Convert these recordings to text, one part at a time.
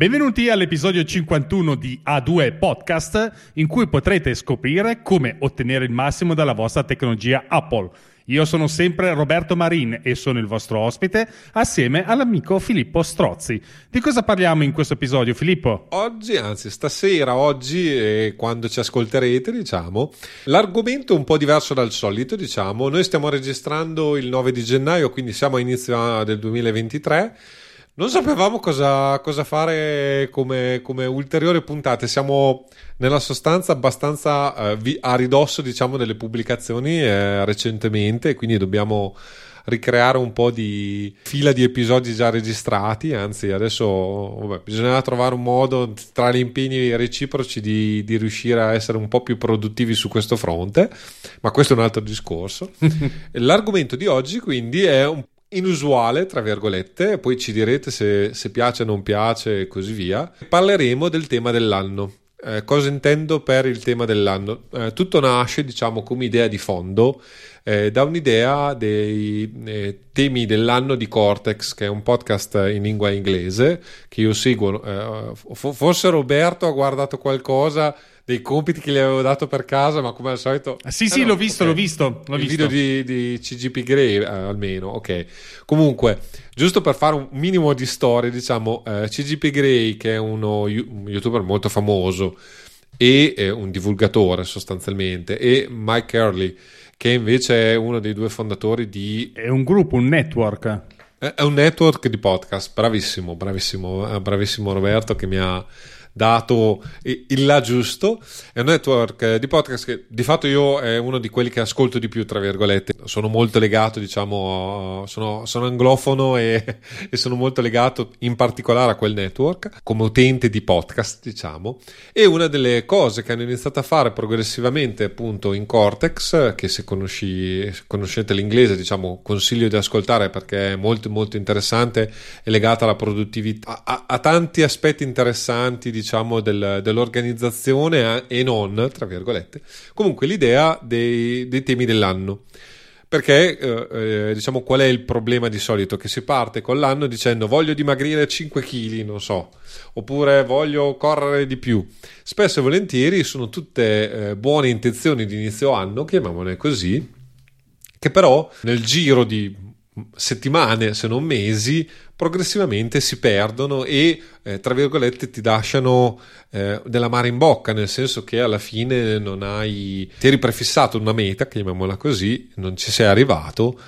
Benvenuti all'episodio 51 di A2 Podcast, in cui potrete scoprire come ottenere il massimo dalla vostra tecnologia Apple. Io sono sempre Roberto Marin e sono il vostro ospite, assieme all'amico Filippo Strozzi. Di cosa parliamo in questo episodio, Filippo? Oggi, anzi stasera, oggi, e quando ci ascolterete, diciamo, l'argomento è un po' diverso dal solito, diciamo. Noi stiamo registrando il 9 di gennaio, quindi siamo a inizio del 2023 non sapevamo cosa, cosa fare come, come, ulteriori puntate. Siamo nella sostanza abbastanza eh, a ridosso, diciamo, delle pubblicazioni eh, recentemente, quindi dobbiamo ricreare un po' di fila di episodi già registrati. Anzi, adesso vabbè, bisognerà trovare un modo tra gli impegni reciproci di, di riuscire a essere un po' più produttivi su questo fronte, ma questo è un altro discorso. L'argomento di oggi, quindi, è un inusuale, tra virgolette, poi ci direte se, se piace o non piace e così via. Parleremo del tema dell'anno. Eh, cosa intendo per il tema dell'anno? Eh, tutto nasce, diciamo, come idea di fondo eh, da un'idea dei eh, temi dell'anno di Cortex, che è un podcast in lingua inglese che io seguo. Eh, forse Roberto ha guardato qualcosa dei compiti che gli avevo dato per casa, ma come al solito. Ah, sì, sì, no, l'ho visto, okay. l'ho visto. L'ho il visto. video di, di CGP Grey, eh, almeno, ok. Comunque, giusto per fare un minimo di storia, diciamo, eh, CGP Grey, che è uno, un youtuber molto famoso e eh, un divulgatore sostanzialmente, e Mike Early, che invece è uno dei due fondatori di. È un gruppo, un network. È un network di podcast, bravissimo, bravissimo, eh, bravissimo Roberto che mi ha dato il là giusto. È un network di podcast che di fatto io è uno di quelli che ascolto di più, tra virgolette. Sono molto legato, diciamo, sono, sono anglofono e, e, sono molto legato in particolare a quel network come utente di podcast, diciamo. E una delle cose che hanno iniziato a fare progressivamente appunto in Cortex, che se conosci, conoscete l'inglese, diciamo, consiglio di ascoltare perché è molto molto interessante, è legata alla produttività, a, a tanti aspetti interessanti, diciamo, del, dell'organizzazione e non, tra virgolette. Comunque l'idea dei, dei temi dell'anno. Perché, eh, eh, diciamo, qual è il problema di solito? Che si parte con l'anno dicendo voglio dimagrire 5 kg, non so, oppure voglio correre di più. Spesso e volentieri sono tutte eh, buone intenzioni di inizio anno, chiamiamole così, che però nel giro di settimane, se non mesi, progressivamente si perdono e, eh, tra virgolette, ti lasciano eh, della mare in bocca, nel senso che alla fine non hai, ti eri prefissato una meta, chiamiamola così, non ci sei arrivato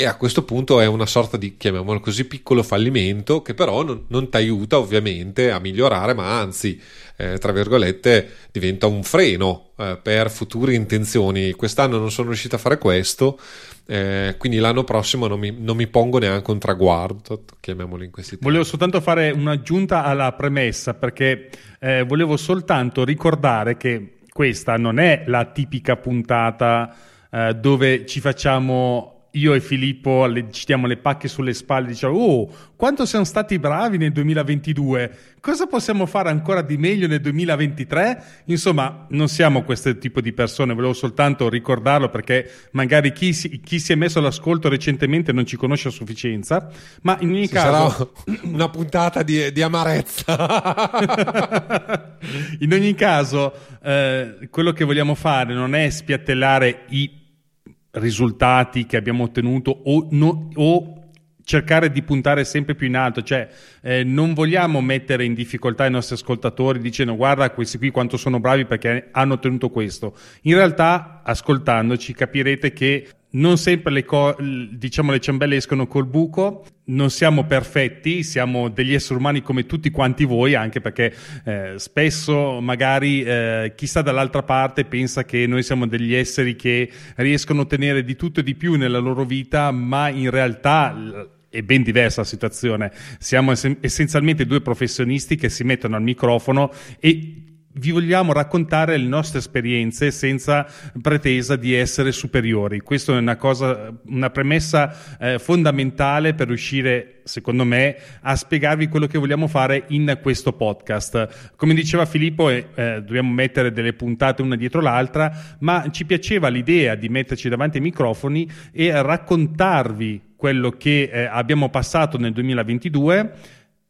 e a questo punto è una sorta di, chiamiamolo così, piccolo fallimento che però non, non ti aiuta ovviamente a migliorare, ma anzi, eh, tra virgolette, diventa un freno eh, per future intenzioni. Quest'anno non sono riuscito a fare questo, eh, quindi l'anno prossimo non mi, non mi, pongo neanche un traguardo, chiamiamolo in questi termini. Volevo soltanto fare un'aggiunta alla premessa perché eh, volevo soltanto ricordare che questa non è la tipica puntata eh, dove ci facciamo io e Filippo ci diamo le pacche sulle spalle e diciamo oh quanto siamo stati bravi nel 2022 cosa possiamo fare ancora di meglio nel 2023 insomma non siamo questo tipo di persone volevo soltanto ricordarlo perché magari chi si, chi si è messo all'ascolto recentemente non ci conosce a sufficienza ma in ogni Ci caso una puntata di, di amarezza. In ogni caso eh, quello che vogliamo fare non è spiattellare i risultati che abbiamo ottenuto o, no, o cercare di puntare sempre più in alto, cioè eh, non vogliamo mettere in difficoltà i nostri ascoltatori dicendo guarda questi qui quanto sono bravi perché hanno ottenuto questo. In realtà, ascoltandoci, capirete che non sempre le, co- diciamo, le ciambelle escono col buco, non siamo perfetti, siamo degli esseri umani come tutti quanti voi, anche perché eh, spesso magari eh, chi sta dall'altra parte pensa che noi siamo degli esseri che riescono a ottenere di tutto e di più nella loro vita, ma in realtà è ben diversa la situazione. Siamo essenzialmente due professionisti che si mettono al microfono e vi vogliamo raccontare le nostre esperienze senza pretesa di essere superiori. Questa è una cosa, una premessa eh, fondamentale per riuscire, secondo me, a spiegarvi quello che vogliamo fare in questo podcast. Come diceva Filippo, eh, dobbiamo mettere delle puntate una dietro l'altra, ma ci piaceva l'idea di metterci davanti ai microfoni e raccontarvi quello che eh, abbiamo passato nel 2022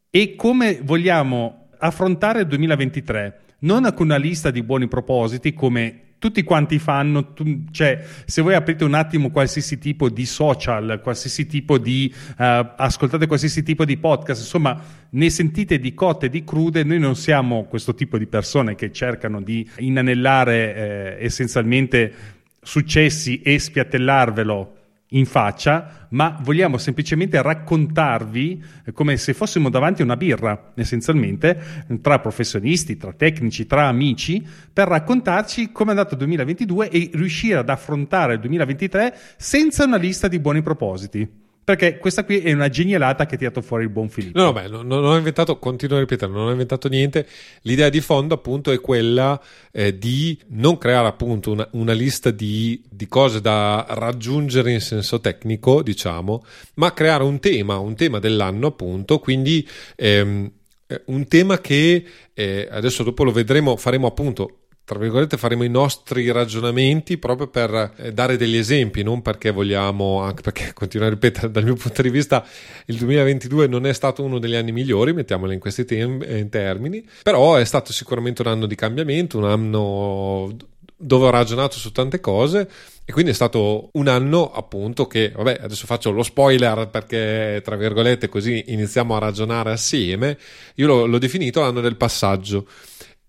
e come vogliamo affrontare il 2023, non con una lista di buoni propositi come tutti quanti fanno, tu, cioè se voi aprite un attimo qualsiasi tipo di social, qualsiasi tipo di, uh, ascoltate qualsiasi tipo di podcast, insomma ne sentite di cotte e di crude, noi non siamo questo tipo di persone che cercano di inanellare eh, essenzialmente successi e spiattellarvelo in faccia, ma vogliamo semplicemente raccontarvi come se fossimo davanti a una birra, essenzialmente, tra professionisti, tra tecnici, tra amici, per raccontarci come è andato il 2022 e riuscire ad affrontare il 2023 senza una lista di buoni propositi. Perché questa qui è una genialata che ha tirato fuori il buon Filippo. No, no, beh, non, ho inventato, continuo a ripetere, non ho inventato niente. L'idea di fondo, appunto, è quella eh, di non creare, appunto, una, una lista di, di, cose da raggiungere in senso tecnico, diciamo, ma creare un tema, un tema dell'anno, appunto. Quindi. Ehm, un tema che eh, adesso dopo lo vedremo, faremo appunto tra virgolette faremo i nostri ragionamenti proprio per eh, dare degli esempi, non perché vogliamo, anche perché continuo a ripetere dal mio punto di vista il 2022 non è stato uno degli anni migliori, mettiamolo in questi tem- in termini, però è stato sicuramente un anno di cambiamento, un anno dove ho ragionato su tante cose e quindi è stato un anno appunto che, vabbè, adesso faccio lo spoiler perché tra virgolette così iniziamo a ragionare assieme, io l'ho, l'ho definito l'anno del passaggio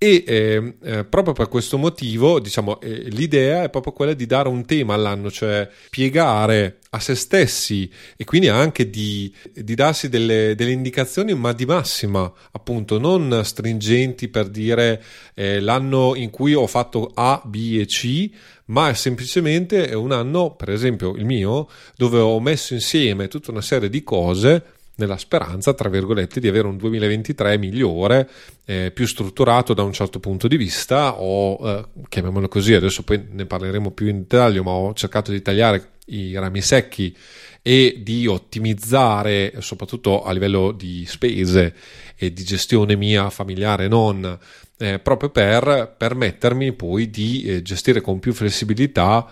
e eh, eh, proprio per questo motivo, diciamo, eh, l'idea è proprio quella di dare un tema all'anno, cioè spiegare a se stessi e quindi anche di, di darsi delle, delle, indicazioni, ma di massima, appunto, non stringenti per dire eh, l'anno in cui ho fatto A, B e C, ma è semplicemente un anno, per esempio il mio, dove ho messo insieme tutta una serie di cose nella speranza, tra virgolette, di avere un 2023 migliore, eh, più strutturato da un certo punto di vista, o eh, chiamiamolo così, adesso poi ne parleremo più in dettaglio, ma ho cercato di tagliare i rami secchi e di ottimizzare, soprattutto a livello di spese e di gestione mia familiare non, eh, proprio per permettermi poi di eh, gestire con più flessibilità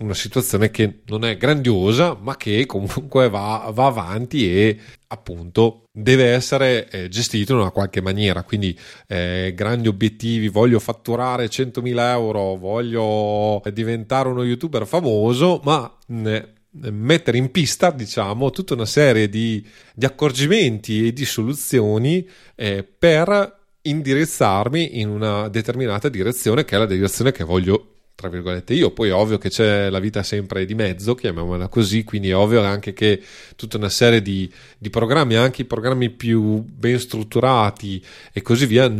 una situazione che non è grandiosa, ma che comunque va, va avanti e appunto deve essere eh, gestito in una qualche maniera. Quindi eh, grandi obiettivi, voglio fatturare 100.000 euro, voglio diventare uno youtuber famoso, ma ne, mettere in pista, diciamo, tutta una serie di, di accorgimenti e di soluzioni eh, per indirizzarmi in una determinata direzione che è la direzione che voglio tra virgolette. Io, poi è ovvio che c'è la vita sempre di mezzo, chiamiamola così, quindi è ovvio anche che tutta una serie di, di programmi, anche i programmi più ben strutturati e così via,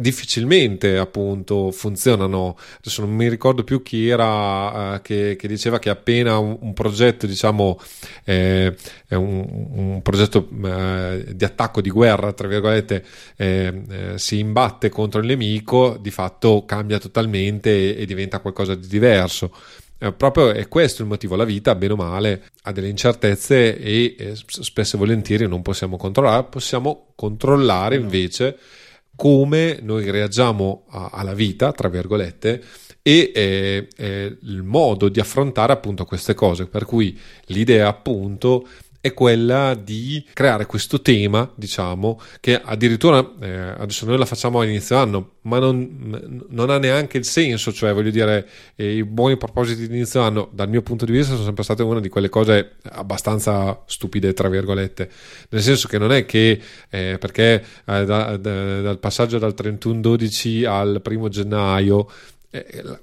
difficilmente appunto funzionano. Adesso non mi ricordo più chi era uh, che, che, diceva che appena un, un progetto diciamo eh, è un, un progetto eh, di attacco di guerra tra virgolette eh, eh, si imbatte contro il nemico di fatto cambia totalmente e, e diventa qualcosa di diverso. Eh, proprio è questo il motivo, la vita, bene o male, ha delle incertezze e eh, spesso e volentieri non possiamo controllare, possiamo controllare invece come noi reagiamo a, alla vita, tra virgolette, e eh, eh, il modo di affrontare appunto queste cose. Per cui l'idea appunto è quella di creare questo tema, diciamo, che addirittura eh, adesso noi la facciamo a inizio anno, ma non, non, ha neanche il senso, cioè voglio dire, eh, i buoni propositi di inizio anno, dal mio punto di vista, sono sempre state una di quelle cose abbastanza stupide, tra virgolette, nel senso che non è che eh, perché eh, da, da, dal passaggio dal 31-12 al primo gennaio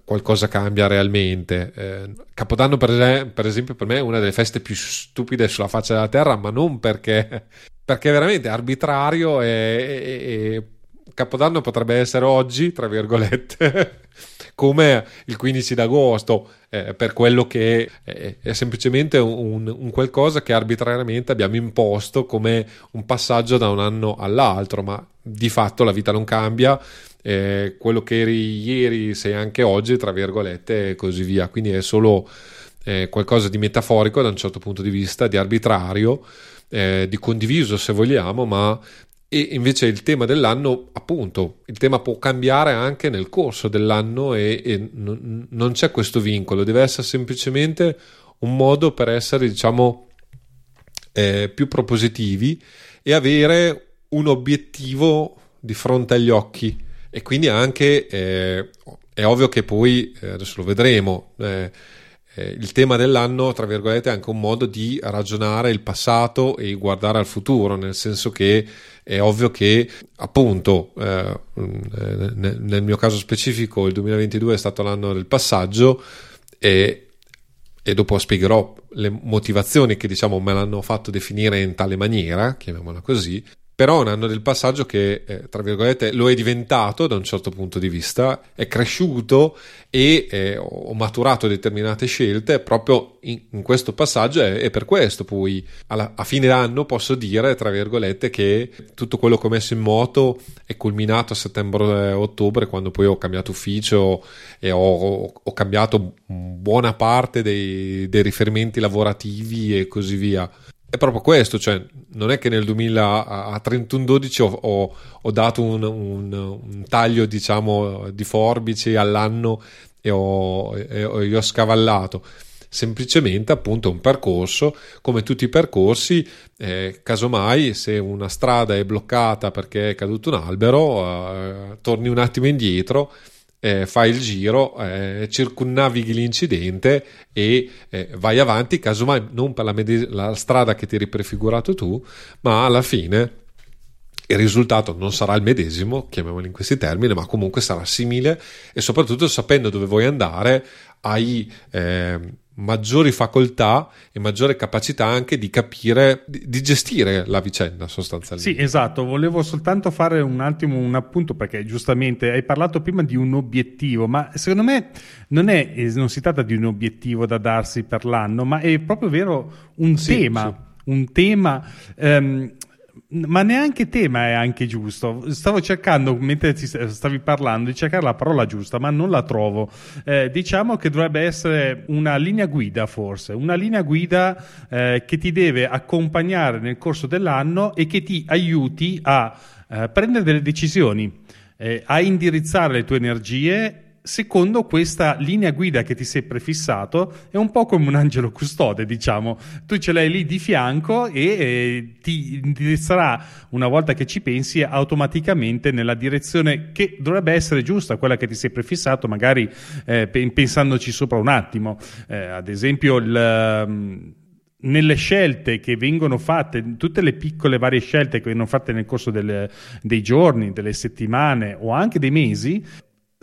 qualcosa cambia realmente. Eh, Capodanno, per, per, esempio, per me è una delle feste più stupide sulla faccia della terra, ma non perché, perché veramente arbitrario e, e, e Capodanno potrebbe essere oggi, tra virgolette, come il 15 d'agosto, eh, per quello che è, è semplicemente un, un, qualcosa che arbitrariamente abbiamo imposto come un passaggio da un anno all'altro, ma di fatto la vita non cambia eh, quello che eri ieri sei anche oggi, tra virgolette, e così via. Quindi è solo eh, qualcosa di metaforico da un certo punto di vista, di arbitrario, eh, di condiviso se vogliamo, ma e invece il tema dell'anno, appunto, il tema può cambiare anche nel corso dell'anno e, e non, non c'è questo vincolo, deve essere semplicemente un modo per essere, diciamo, eh, più propositivi e avere un obiettivo di fronte agli occhi. E quindi anche eh, è ovvio che poi, eh, adesso lo vedremo, eh, eh, il tema dell'anno, tra virgolette, è anche un modo di ragionare il passato e guardare al futuro, nel senso che è ovvio che, appunto, eh, nel mio caso specifico, il 2022 è stato l'anno del passaggio e, e dopo spiegherò le motivazioni che diciamo me l'hanno fatto definire in tale maniera, chiamiamola così, però è un anno del passaggio che, eh, tra virgolette, lo è diventato da un certo punto di vista, è cresciuto e eh, ho maturato determinate scelte proprio in, in questo passaggio e, e, per questo. Poi alla, a fine anno posso dire, tra virgolette, che tutto quello che ho messo in moto è culminato a settembre-ottobre quando poi ho cambiato ufficio e ho, ho cambiato buona parte dei, dei riferimenti lavorativi e così via è proprio questo, cioè non è che nel 2000 a 31-12 ho, ho, ho, dato un, un, un, taglio diciamo di forbici all'anno e ho, e ho scavallato. Semplicemente appunto un percorso come tutti i percorsi eh, casomai se una strada è bloccata perché è caduto un albero eh, torni un attimo indietro eh, fai il giro, eh, circunnavighi l'incidente e eh, vai avanti, casomai non per la, med- la strada che ti eri prefigurato tu, ma alla fine il risultato non sarà il medesimo, chiamiamolo in questi termini, ma comunque sarà simile e soprattutto sapendo dove vuoi andare hai eh, maggiori facoltà e maggiore capacità anche di capire, di, gestire la vicenda sostanzialmente. Sì, esatto, volevo soltanto fare un attimo un appunto perché giustamente hai parlato prima di un obiettivo, ma secondo me non, è, non si tratta di un obiettivo da darsi per l'anno, ma è proprio vero un sì, tema. Sì un tema um, ma neanche tema è anche giusto. Stavo cercando, mentre stavi parlando, di cercare la parola giusta, ma non la trovo. Eh, diciamo che dovrebbe essere una linea guida, forse, una linea guida eh, che ti deve accompagnare nel corso dell'anno e che ti aiuti a eh, prendere delle decisioni, eh, a indirizzare le tue energie secondo questa linea guida che ti sei prefissato, è un po' come un angelo custode, diciamo. Tu ce l'hai lì di fianco e eh, ti indirizzerà, una volta che ci pensi, automaticamente nella direzione che dovrebbe essere giusta, quella che ti sei prefissato, magari eh, pensandoci sopra un attimo. Eh, ad esempio, il um, nelle scelte che vengono fatte, tutte le piccole varie scelte che vengono fatte nel corso delle, dei giorni, delle settimane o anche dei mesi,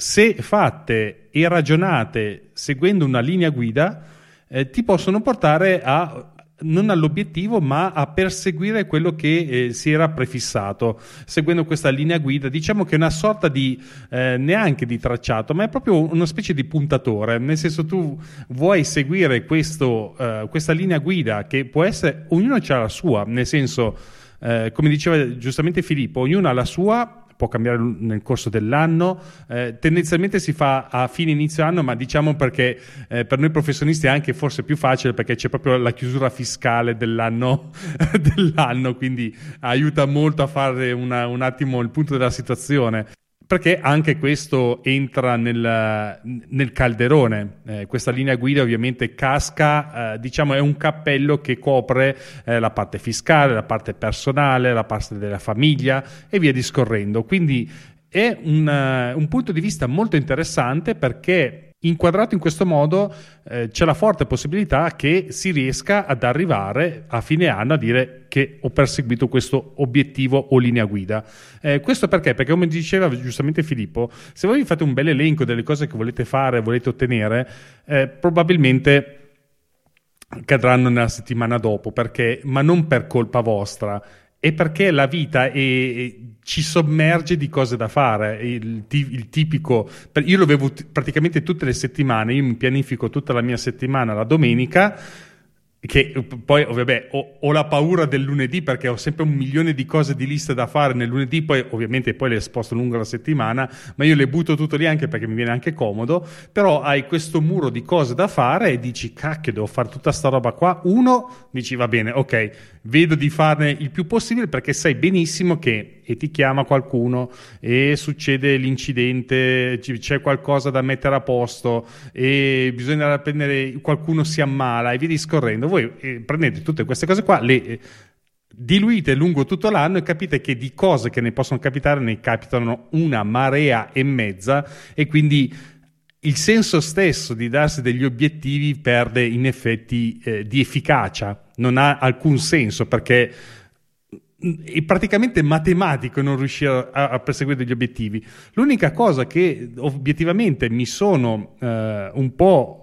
se fatte e ragionate seguendo una linea guida, eh, ti possono portare a non all'obiettivo, ma a perseguire quello che eh, si era prefissato, seguendo questa linea guida. Diciamo che è una sorta di eh, neanche di tracciato, ma è proprio una specie di puntatore. Nel senso, tu vuoi seguire questo, eh, questa linea guida che può essere, ognuno ha la sua, nel senso, eh, come diceva giustamente Filippo, ognuno ha la sua può cambiare nel corso dell'anno, eh, tendenzialmente si fa a fine inizio anno, ma diciamo perché eh, per noi professionisti è anche forse più facile perché c'è proprio la chiusura fiscale dell'anno, dell'anno quindi aiuta molto a fare una, un attimo il punto della situazione perché anche questo entra nel, nel calderone. Eh, questa linea guida ovviamente casca, eh, diciamo è un cappello che copre eh, la parte fiscale, la parte personale, la parte della famiglia e via discorrendo. Quindi è un, uh, un punto di vista molto interessante perché Inquadrato in questo modo eh, c'è la forte possibilità che si riesca ad arrivare a fine anno a dire che ho perseguito questo obiettivo o linea guida. Eh, questo perché? Perché come diceva giustamente Filippo, se voi fate un bel elenco delle cose che volete fare, volete ottenere, eh, probabilmente cadranno nella settimana dopo, perché, ma non per colpa vostra, è perché la vita è, ci sommerge di cose da fare. Il, il, tipico, io lo vedo praticamente tutte le settimane, io mi pianifico tutta la mia settimana la domenica che poi vabbè ho, ho, la paura del lunedì perché ho sempre un milione di cose di liste da fare nel lunedì poi ovviamente poi le sposto lungo la settimana ma io le butto tutto lì anche perché mi viene anche comodo però hai questo muro di cose da fare e dici cacchio devo fare tutta sta roba qua uno dici va bene ok vedo di farne il più possibile perché sai benissimo che e ti chiama qualcuno e succede l'incidente, c'è qualcosa da mettere a posto e bisogna prendere, qualcuno si ammala e via discorrendo. Voi eh, prendete tutte queste cose qua, le, diluite lungo tutto l'anno e capite che di cose che ne possono capitare ne capitano una marea e mezza e quindi il senso stesso di darsi degli obiettivi perde in effetti eh, di efficacia, non ha alcun senso perché è praticamente matematico non riuscire a, a, perseguire degli obiettivi. L'unica cosa che obiettivamente mi sono eh, un po'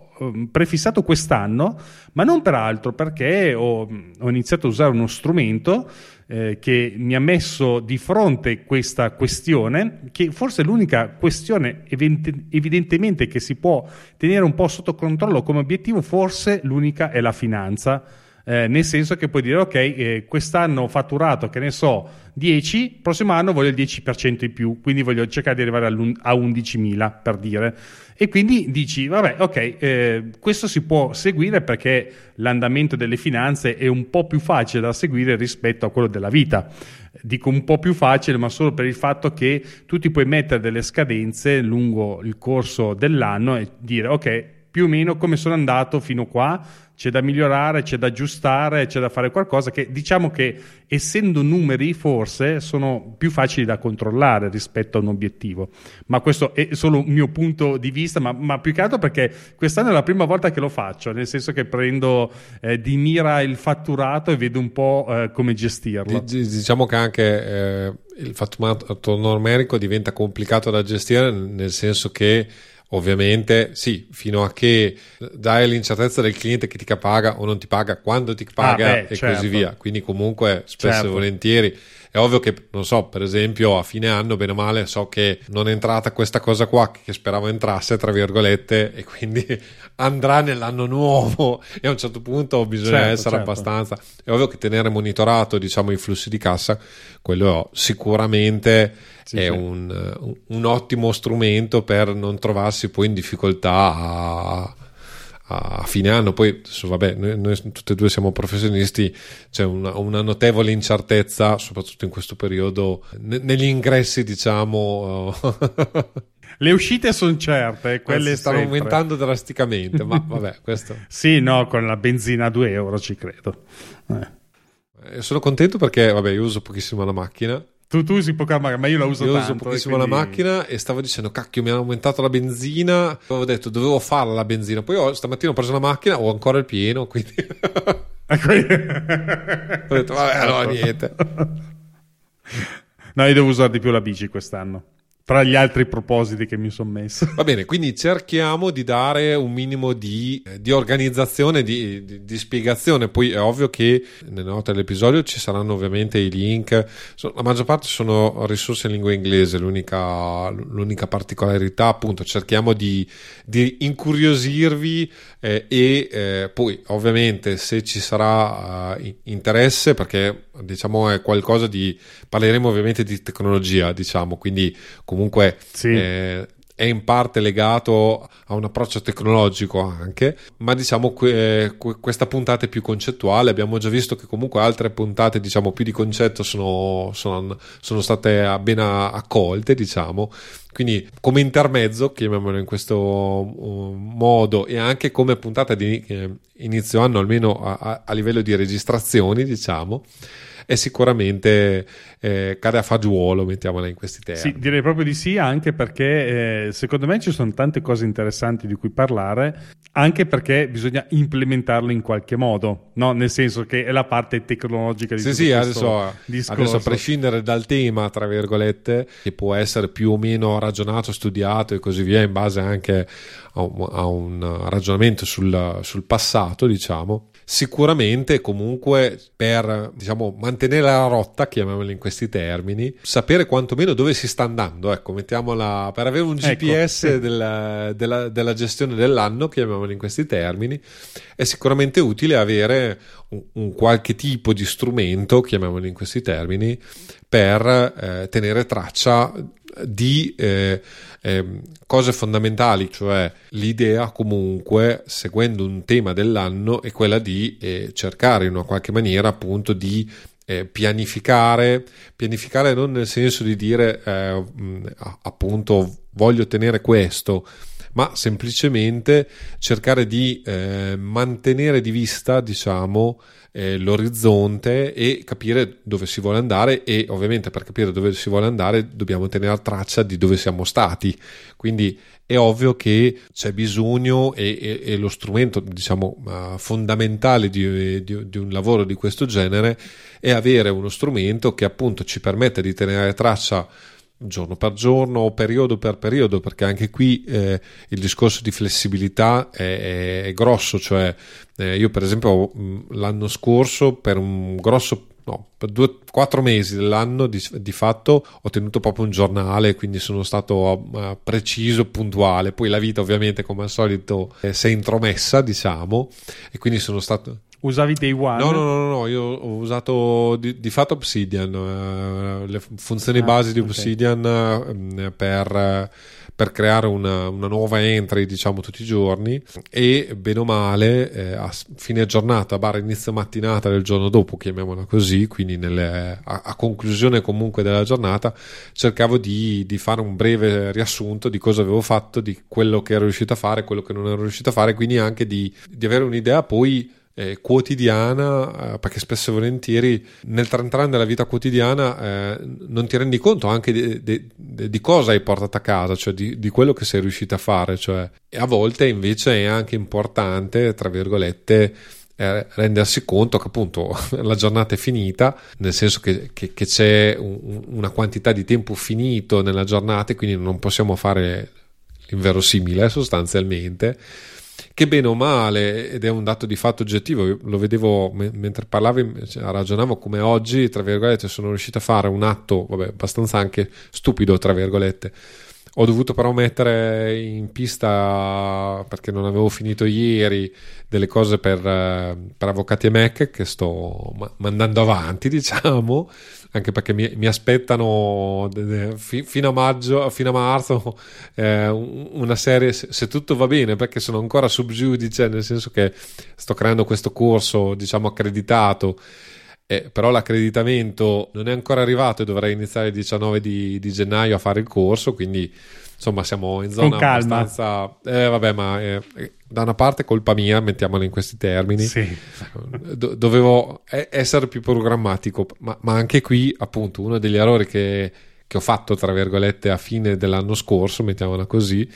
prefissato quest'anno, ma non per altro perché ho, ho iniziato a usare uno strumento eh, che mi ha messo di fronte questa questione, che forse è l'unica questione event- evidentemente che si può tenere un po' sotto controllo come obiettivo, forse l'unica è la finanza eh, nel senso che puoi dire ok, eh, quest'anno ho fatturato, che ne so, 10, prossimo anno voglio il 10% in più, quindi voglio cercare di arrivare a 11.000 per dire. E quindi dici, vabbè, ok, eh, questo si può seguire perché l'andamento delle finanze è un po' più facile da seguire rispetto a quello della vita. Dico un po' più facile, ma solo per il fatto che tu ti puoi mettere delle scadenze lungo il corso dell'anno e dire, ok, più o meno come sono andato fino qua, c'è da migliorare, c'è da aggiustare, c'è da fare qualcosa che diciamo che essendo numeri forse sono più facili da controllare rispetto a un obiettivo. Ma questo è solo un mio punto di vista, ma, ma più che altro perché quest'anno è la prima volta che lo faccio, nel senso che prendo eh, di mira il fatturato e vedo un po' eh, come gestirlo. Diciamo che anche eh, il fatturato numerico diventa complicato da gestire nel senso che Ovviamente sì, fino a che dai l'incertezza del cliente che ti paga o non ti paga, quando ti paga ah, beh, e certo. così via. Quindi comunque spesso certo. e volentieri è ovvio che, non so, per esempio a fine anno, bene o male, so che non è entrata questa cosa qua che speravo entrasse, tra virgolette, e quindi andrà nell'anno nuovo e a un certo punto bisogna certo, essere certo. abbastanza... È ovvio che tenere monitorato, diciamo, i flussi di cassa, quello sicuramente sì, è sì. Un, un, ottimo strumento per non trovarsi poi in difficoltà a, a fine anno. Poi, adesso, vabbè, noi, noi, tutti e due siamo professionisti, c'è una, una, notevole incertezza, soprattutto in questo periodo, ne, negli ingressi, diciamo. Le uscite sono certe, quelle stanno sempre. aumentando drasticamente, ma vabbè, questo. sì, no, con la benzina a 2 euro ci credo. Eh. Sono contento perché, vabbè, io uso pochissimo la macchina tu, tu usi poca macchina, ma io la uso io tanto. uso pochissimo quindi... la macchina e stavo dicendo, cacchio, mi hanno aumentato la benzina. Avevo detto, dovevo farla la benzina. Poi ho, stamattina ho preso la macchina, ho ancora il pieno, quindi... ho detto, vabbè, allora niente. No, io devo usare di più la bici quest'anno tra gli altri propositi che mi sono messo. Va bene, quindi cerchiamo di dare un minimo di, eh, di organizzazione, di, di, di, spiegazione. Poi è ovvio che nelle note dell'episodio ci saranno ovviamente i link. La maggior parte sono risorse in lingua inglese, l'unica, l'unica particolarità appunto cerchiamo di, incuriosirvi eh, e eh, poi ovviamente se ci sarà uh, interesse, perché diciamo è qualcosa di... parleremo ovviamente di tecnologia, diciamo, quindi comunque comunque sì. eh, è in parte legato a un approccio tecnologico anche, ma diciamo que, que, questa puntata è più concettuale. Abbiamo già visto che comunque altre puntate, diciamo, più di concetto sono, sono, sono state ben accolte, diciamo. Quindi come intermezzo, chiamiamolo in questo uh, modo, e anche come puntata di eh, inizio anno, almeno a, a, a livello di registrazioni, diciamo, è sicuramente eh, cade a fagiolo, mettiamola in questi termini. Sì, direi proprio di sì, anche perché eh, secondo me ci sono tante cose interessanti di cui parlare, anche perché bisogna implementarlo in qualche modo, no? nel senso che è la parte tecnologica di sì, sì, adesso, adesso, a prescindere dal tema, tra virgolette, che può essere più o meno ragionato, studiato e così via, in base anche a un, a un ragionamento sul, sul passato, diciamo sicuramente comunque per diciamo, mantenere la rotta, chiamiamola in questi termini, sapere quantomeno dove si sta andando, ecco, mettiamola per avere un GPS ecco, sì. della, della, della, gestione dell'anno, chiamiamola in questi termini, è sicuramente utile avere un, un qualche tipo di strumento, chiamiamolo in questi termini, per eh, tenere traccia di eh, eh, cose fondamentali, cioè l'idea comunque, seguendo un tema dell'anno, è quella di eh, cercare in una qualche maniera appunto di eh, pianificare, pianificare non nel senso di dire eh, appunto voglio ottenere questo, ma semplicemente cercare di eh, mantenere di vista, diciamo, eh, l'orizzonte e capire dove si vuole andare e ovviamente per capire dove si vuole andare dobbiamo tenere traccia di dove siamo stati. Quindi è ovvio che c'è bisogno e, e, e lo strumento diciamo fondamentale di, di, di, un lavoro di questo genere è avere uno strumento che appunto ci permette di tenere traccia giorno per giorno o periodo per periodo, perché anche qui eh, il discorso di flessibilità è, è, è grosso, cioè eh, io per esempio l'anno scorso per un grosso no, per due, quattro mesi dell'anno di, di, fatto ho tenuto proprio un giornale, quindi sono stato uh, preciso, puntuale. Poi la vita ovviamente come al solito eh, si è intromessa, diciamo, e quindi sono stato... Usavi Day One? No, no, no, no, io ho usato di, di fatto Obsidian, uh, le funzioni ah, base di Obsidian okay. uh, per per creare una, una, nuova entry diciamo tutti i giorni e bene o male eh, a fine giornata barra inizio mattinata del giorno dopo chiamiamola così quindi nelle, a, a, conclusione comunque della giornata cercavo di, di, fare un breve riassunto di cosa avevo fatto di quello che ero riuscito a fare quello che non ero riuscito a fare quindi anche di, di avere un'idea poi eh, quotidiana, eh, perché spesso e volentieri nel trent'anni della vita quotidiana eh, non ti rendi conto anche di, di, di, cosa hai portato a casa, cioè di, di, quello che sei riuscito a fare. Cioè, e a volte invece è anche importante, tra virgolette, eh, rendersi conto che appunto la giornata è finita, nel senso che, che, che c'è un, una quantità di tempo finito nella giornata e quindi non possiamo fare l'inverosimile sostanzialmente che bene o male, ed è un dato di fatto oggettivo, lo vedevo m- mentre parlavi, cioè, ragionavo come oggi, tra virgolette, sono riuscito a fare un atto, vabbè, abbastanza anche stupido, tra virgolette. Ho dovuto però mettere in pista, perché non avevo finito ieri, delle cose per, per Avvocati e Mac che sto mandando avanti, diciamo, anche perché mi, mi aspettano fi, fino a maggio, fino a marzo eh, una serie, se, se, tutto va bene, perché sono ancora sub giudice, nel senso che sto creando questo corso, diciamo, accreditato. Eh, però l'accreditamento non è ancora arrivato e dovrei iniziare il 19 di, di gennaio a fare il corso, quindi insomma siamo in zona abbastanza eh, vabbè ma eh, da una parte colpa mia mettiamola in questi termini sì. Do- dovevo essere più programmatico ma, ma, anche qui appunto uno degli errori che, che ho fatto tra virgolette a fine dell'anno scorso mettiamola così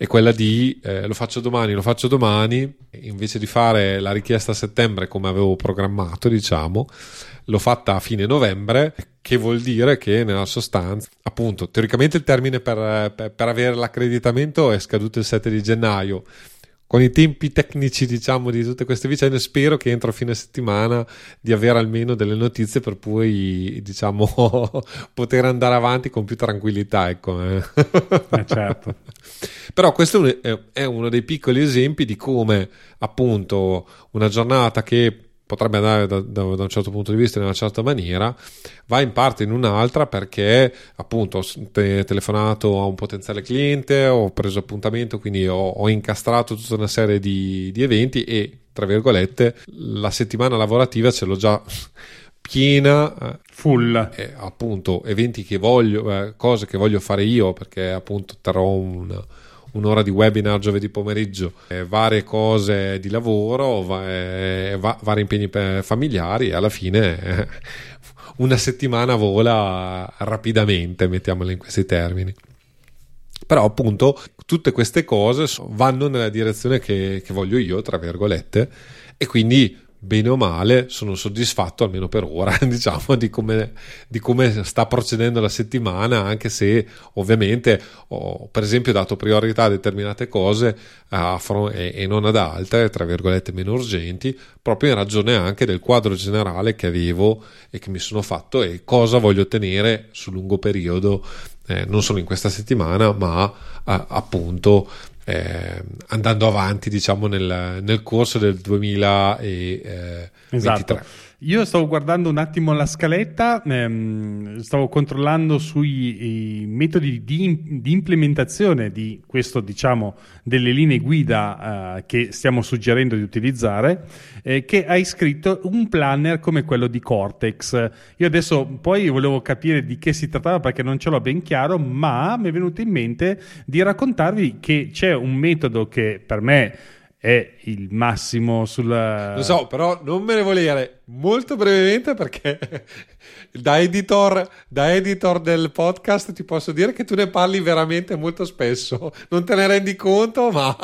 è quella di eh, lo faccio domani, lo faccio domani, invece di fare la richiesta a settembre come avevo programmato, diciamo, l'ho fatta a fine novembre, che vuol dire che nella sostanza, appunto, teoricamente il termine per, per, per avere l'accreditamento è scaduto il 7 di gennaio. Con i tempi tecnici, diciamo, di tutte queste vicende, spero che entro fine settimana di avere almeno delle notizie per poi, diciamo, poter andare avanti con più tranquillità. Ecco. Eh. Eh, certo. Però questo è uno dei piccoli esempi di come, appunto, una giornata che potrebbe andare da, da, da, un certo punto di vista in una certa maniera, va in parte in un'altra perché appunto ho te, telefonato a un potenziale cliente, ho preso appuntamento, quindi ho, ho incastrato tutta una serie di, di, eventi e tra virgolette la settimana lavorativa ce l'ho già piena eh, full. eh, appunto eventi che voglio eh, cose che voglio fare io perché appunto terrò un un'ora di webinar giovedì pomeriggio, eh, varie cose di lavoro, va, eh, va, vari impegni familiari e alla fine eh, una settimana vola rapidamente, mettiamola in questi termini. Però appunto tutte queste cose vanno nella direzione che, che voglio io, tra virgolette, e quindi bene o male sono soddisfatto almeno per ora diciamo di come, di come, sta procedendo la settimana anche se ovviamente ho per esempio dato priorità a determinate cose a, e, e, non ad altre tra virgolette meno urgenti proprio in ragione anche del quadro generale che avevo e che mi sono fatto e cosa voglio ottenere sul lungo periodo. Eh, non solo in questa settimana ma eh, appunto eh, andando avanti diciamo nel, nel, corso del 2023 esatto. Io stavo guardando un attimo la scaletta, ehm, stavo controllando sui metodi di, di, implementazione di questo, diciamo, delle linee guida eh, che stiamo suggerendo di utilizzare, eh, che hai scritto un planner come quello di Cortex. Io adesso poi volevo capire di che si trattava perché non ce l'ho ben chiaro, ma mi è venuto in mente di raccontarvi che c'è un metodo che per me è il massimo sulla... Lo so, però non me ne volere molto brevemente perché da editor, da editor del podcast ti posso dire che tu ne parli veramente molto spesso. Non te ne rendi conto, ma...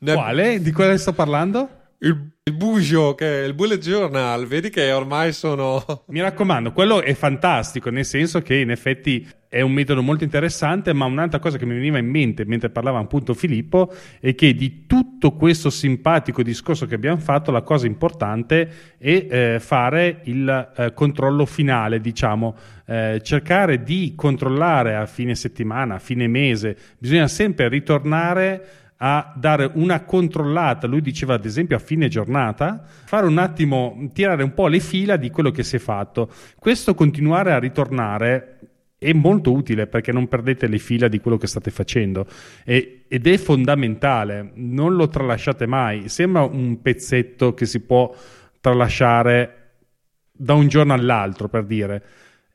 Quale? Di quale sto parlando? Il, il Bugio, che è il Bullet Journal, vedi che ormai sono... Mi raccomando, quello è fantastico, nel senso che in effetti è un metodo molto interessante, ma un'altra cosa che mi veniva in mente mentre parlava appunto Filippo è che di tutto questo simpatico discorso che abbiamo fatto, la cosa importante è eh, fare il eh, controllo finale, diciamo, eh, cercare di controllare a fine settimana, a fine mese, bisogna sempre ritornare a dare una controllata, lui diceva ad esempio a fine giornata, fare un attimo, tirare un po' le fila di quello che si è fatto. Questo continuare a ritornare è molto utile perché non perdete le fila di quello che state facendo. E, ed è fondamentale, non lo tralasciate mai, sembra un pezzetto che si può tralasciare da un giorno all'altro per dire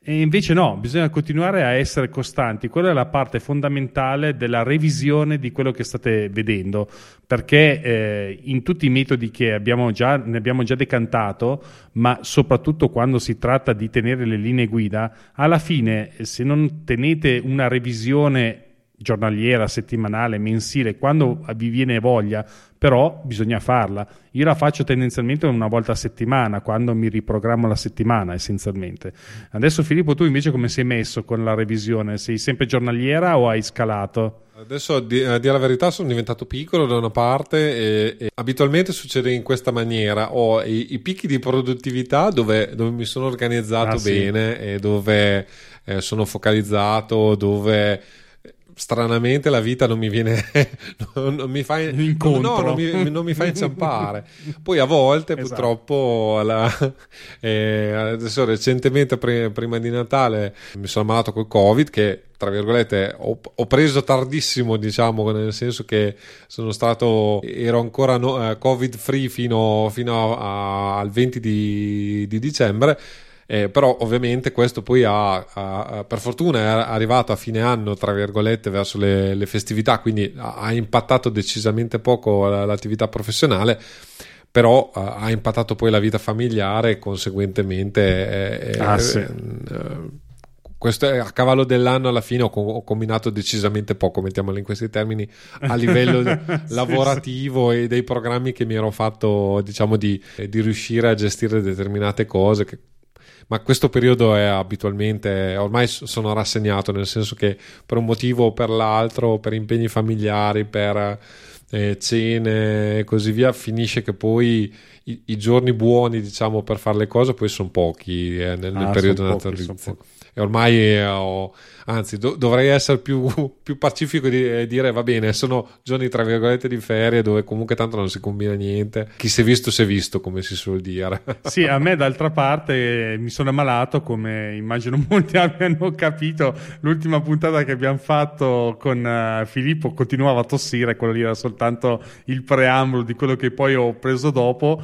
e invece no, bisogna continuare a essere costanti. Quella è la parte fondamentale della revisione di quello che state vedendo, perché eh, in tutti i metodi che abbiamo già, ne abbiamo già decantato, ma soprattutto quando si tratta di tenere le linee guida, alla fine se non tenete una revisione giornaliera, settimanale, mensile, quando vi viene voglia, però bisogna farla. Io la faccio tendenzialmente una volta a settimana, quando mi riprogrammo la settimana essenzialmente. Adesso Filippo, tu invece come sei messo con la revisione? Sei sempre giornaliera o hai scalato? Adesso a dire la verità sono diventato piccolo da una parte e, e abitualmente succede in questa maniera, ho i, i picchi di produttività dove, dove mi sono organizzato ah, bene sì. e dove eh, sono focalizzato, dove stranamente la vita non mi viene non, non mi fa Incontro. no, non, mi, non mi fa inciampare poi a volte esatto. purtroppo la, eh, adesso recentemente prima di Natale mi sono ammalato col covid che tra virgolette ho, ho, preso tardissimo diciamo nel senso che sono stato ero ancora no, eh, covid free fino, fino a, a, al 20 di, di dicembre eh, però ovviamente questo poi ha, ha, per fortuna è arrivato a fine anno, tra virgolette, verso le, le festività, quindi ha, impattato decisamente poco l'attività professionale, però ha impattato poi la vita familiare e conseguentemente... Eh, ah, sì. eh, questo è a cavallo dell'anno alla fine ho, ho, combinato decisamente poco, mettiamolo in questi termini, a livello lavorativo sì, sì. e dei programmi che mi ero fatto, diciamo, di, di riuscire a gestire determinate cose che ma questo periodo è abitualmente, ormai sono rassegnato, nel senso che per un motivo o per l'altro, per impegni familiari, per eh, cene e così via, finisce che poi i, i, giorni buoni, diciamo, per fare le cose poi sono pochi eh, nel, nel ah, periodo natalizio. E ormai eh, ho anzi do- dovrei essere più, più pacifico di dire va bene, sono giorni tra virgolette di ferie dove comunque tanto non si combina niente, chi si è visto si è visto come si suol dire. Sì, a me d'altra parte mi sono ammalato come immagino molti abbiano capito, l'ultima puntata che abbiamo fatto con uh, Filippo continuava a tossire, quello lì era soltanto il preambolo di quello che poi ho preso dopo,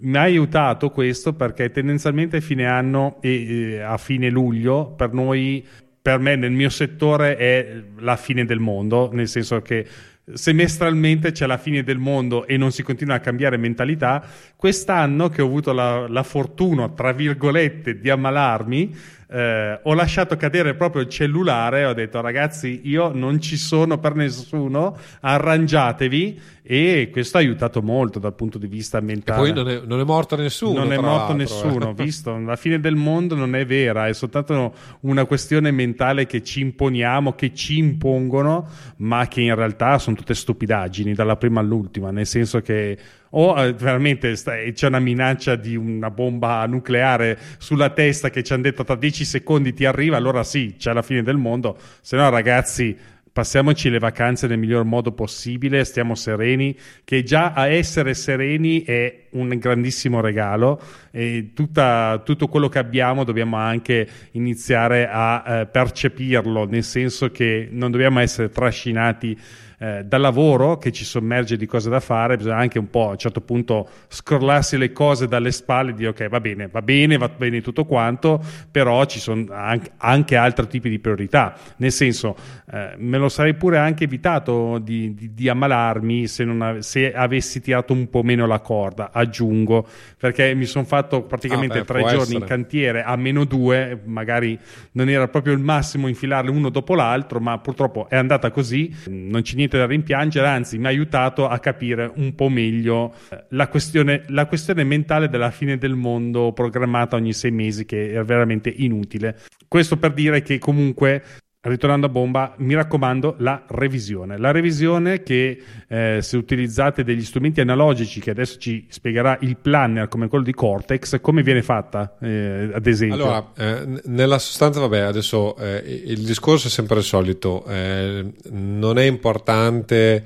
mi ha aiutato questo perché tendenzialmente a fine anno e a fine luglio. Per noi per me nel mio settore è la fine del mondo, nel senso che semestralmente c'è la fine del mondo e non si continua a cambiare mentalità. Quest'anno che ho avuto la, la fortuna, tra virgolette, di ammalarmi, eh, ho lasciato cadere proprio il cellulare ho detto ragazzi io non ci sono per nessuno, arrangiatevi e questo ha aiutato molto dal punto di vista mentale. E poi non è, non è morto nessuno. Non è morto nessuno, eh. visto? La fine del mondo non è vera, è soltanto una questione mentale che ci imponiamo, che ci impongono, ma che in realtà sono tutte stupidaggini dalla prima all'ultima, nel senso che o eh, veramente sta, c'è una minaccia di una bomba nucleare sulla testa che ci hanno detto tra dieci secondi ti arriva, allora sì, c'è la fine del mondo, se no ragazzi passiamoci le vacanze nel miglior modo possibile, stiamo sereni, che già a essere sereni è un grandissimo regalo e tutta, tutto quello che abbiamo dobbiamo anche iniziare a eh, percepirlo, nel senso che non dobbiamo essere trascinati eh, dal lavoro che ci sommerge di cose da fare, bisogna anche un po' a un certo punto scrollarsi le cose dalle spalle e dire ok va bene, va bene, va bene tutto quanto, però ci sono anche, anche altri tipi di priorità, nel senso eh, me lo sarei pure anche evitato di, di, di ammalarmi se, ave- se, avessi tirato un po' meno la corda, aggiungo, perché mi sono fatto praticamente ah, beh, tre giorni essere. in cantiere a meno due, magari non era proprio il massimo infilarli uno dopo l'altro, ma purtroppo è andata così, non c'è niente da rimpiangere, anzi mi ha aiutato a capire un po' meglio eh, la questione, la questione mentale della fine del mondo programmata ogni sei mesi che è veramente inutile. Questo per dire che comunque ritornando a bomba, mi raccomando la revisione. La revisione che eh, se utilizzate degli strumenti analogici, che adesso ci spiegherà il planner come quello di Cortex, come viene fatta, eh, ad esempio? Allora, eh, nella sostanza, vabbè, adesso eh, il discorso è sempre il solito. Eh, non è importante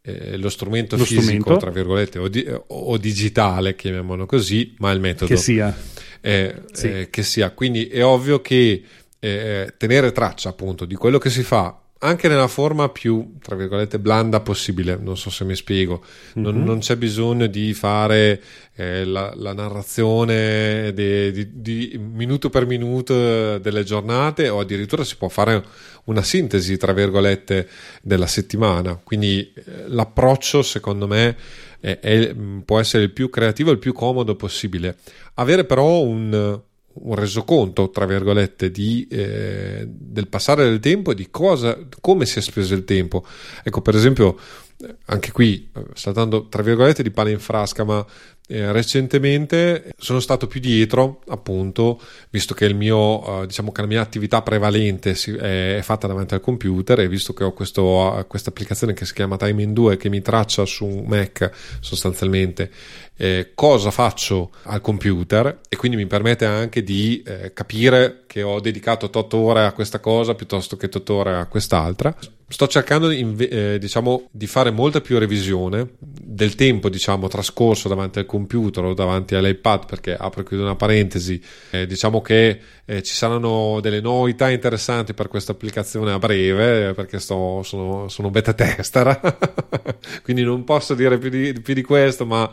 eh, lo strumento lo fisico, strumento. tra virgolette, o, di, o, digitale, chiamiamolo così, ma il metodo. Che sia. Sì. che sia. Quindi è ovvio che eh, tenere traccia appunto di quello che si fa anche nella forma più, tra virgolette, blanda possibile, non so se mi spiego, non, mm-hmm. non c'è bisogno di fare eh, la, la, narrazione di, di, di, minuto per minuto delle giornate o addirittura si può fare una sintesi, tra virgolette, della settimana, quindi eh, l'approccio secondo me è, è, può essere il più creativo e il più comodo possibile. Avere però un un resoconto, tra virgolette, di, eh, del passare del tempo e di cosa, come si è speso il tempo. Ecco, per esempio, anche qui, eh, saltando tra virgolette di pane in frasca, ma eh, recentemente sono stato più dietro, appunto, visto che mio, eh, diciamo che la mia attività prevalente si, è, è, fatta davanti al computer e visto che ho questa applicazione che si chiama Time in 2 che mi traccia su Mac sostanzialmente eh, cosa faccio al computer e quindi mi permette anche di eh, capire che ho dedicato 8 ore a questa cosa piuttosto che 8 ore a quest'altra. Sto cercando eh, diciamo, di fare molta più revisione del tempo diciamo, trascorso davanti al computer o davanti all'iPad perché apro e chiudo una parentesi eh, diciamo che eh, ci saranno delle novità interessanti per questa applicazione a breve perché sto, sono, sono beta tester quindi non posso dire più di, più di questo ma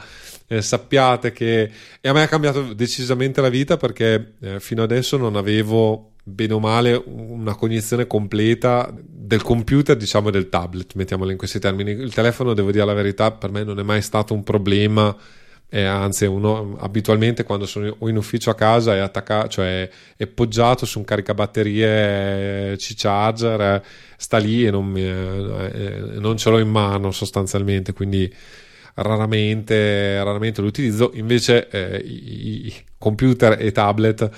eh, sappiate che e a me ha cambiato decisamente la vita perché eh, fino adesso non avevo bene o male una cognizione completa del computer diciamo del tablet mettiamolo in questi termini. Il telefono devo dire la verità per me non è mai stato un problema eh, anzi uno abitualmente quando sono in ufficio a casa è attaccato cioè è poggiato su un caricabatterie eh, C-charger eh, sta lì e non, mi, eh, non ce l'ho in mano sostanzialmente quindi raramente, raramente lo utilizzo, invece eh, i, i, computer e tablet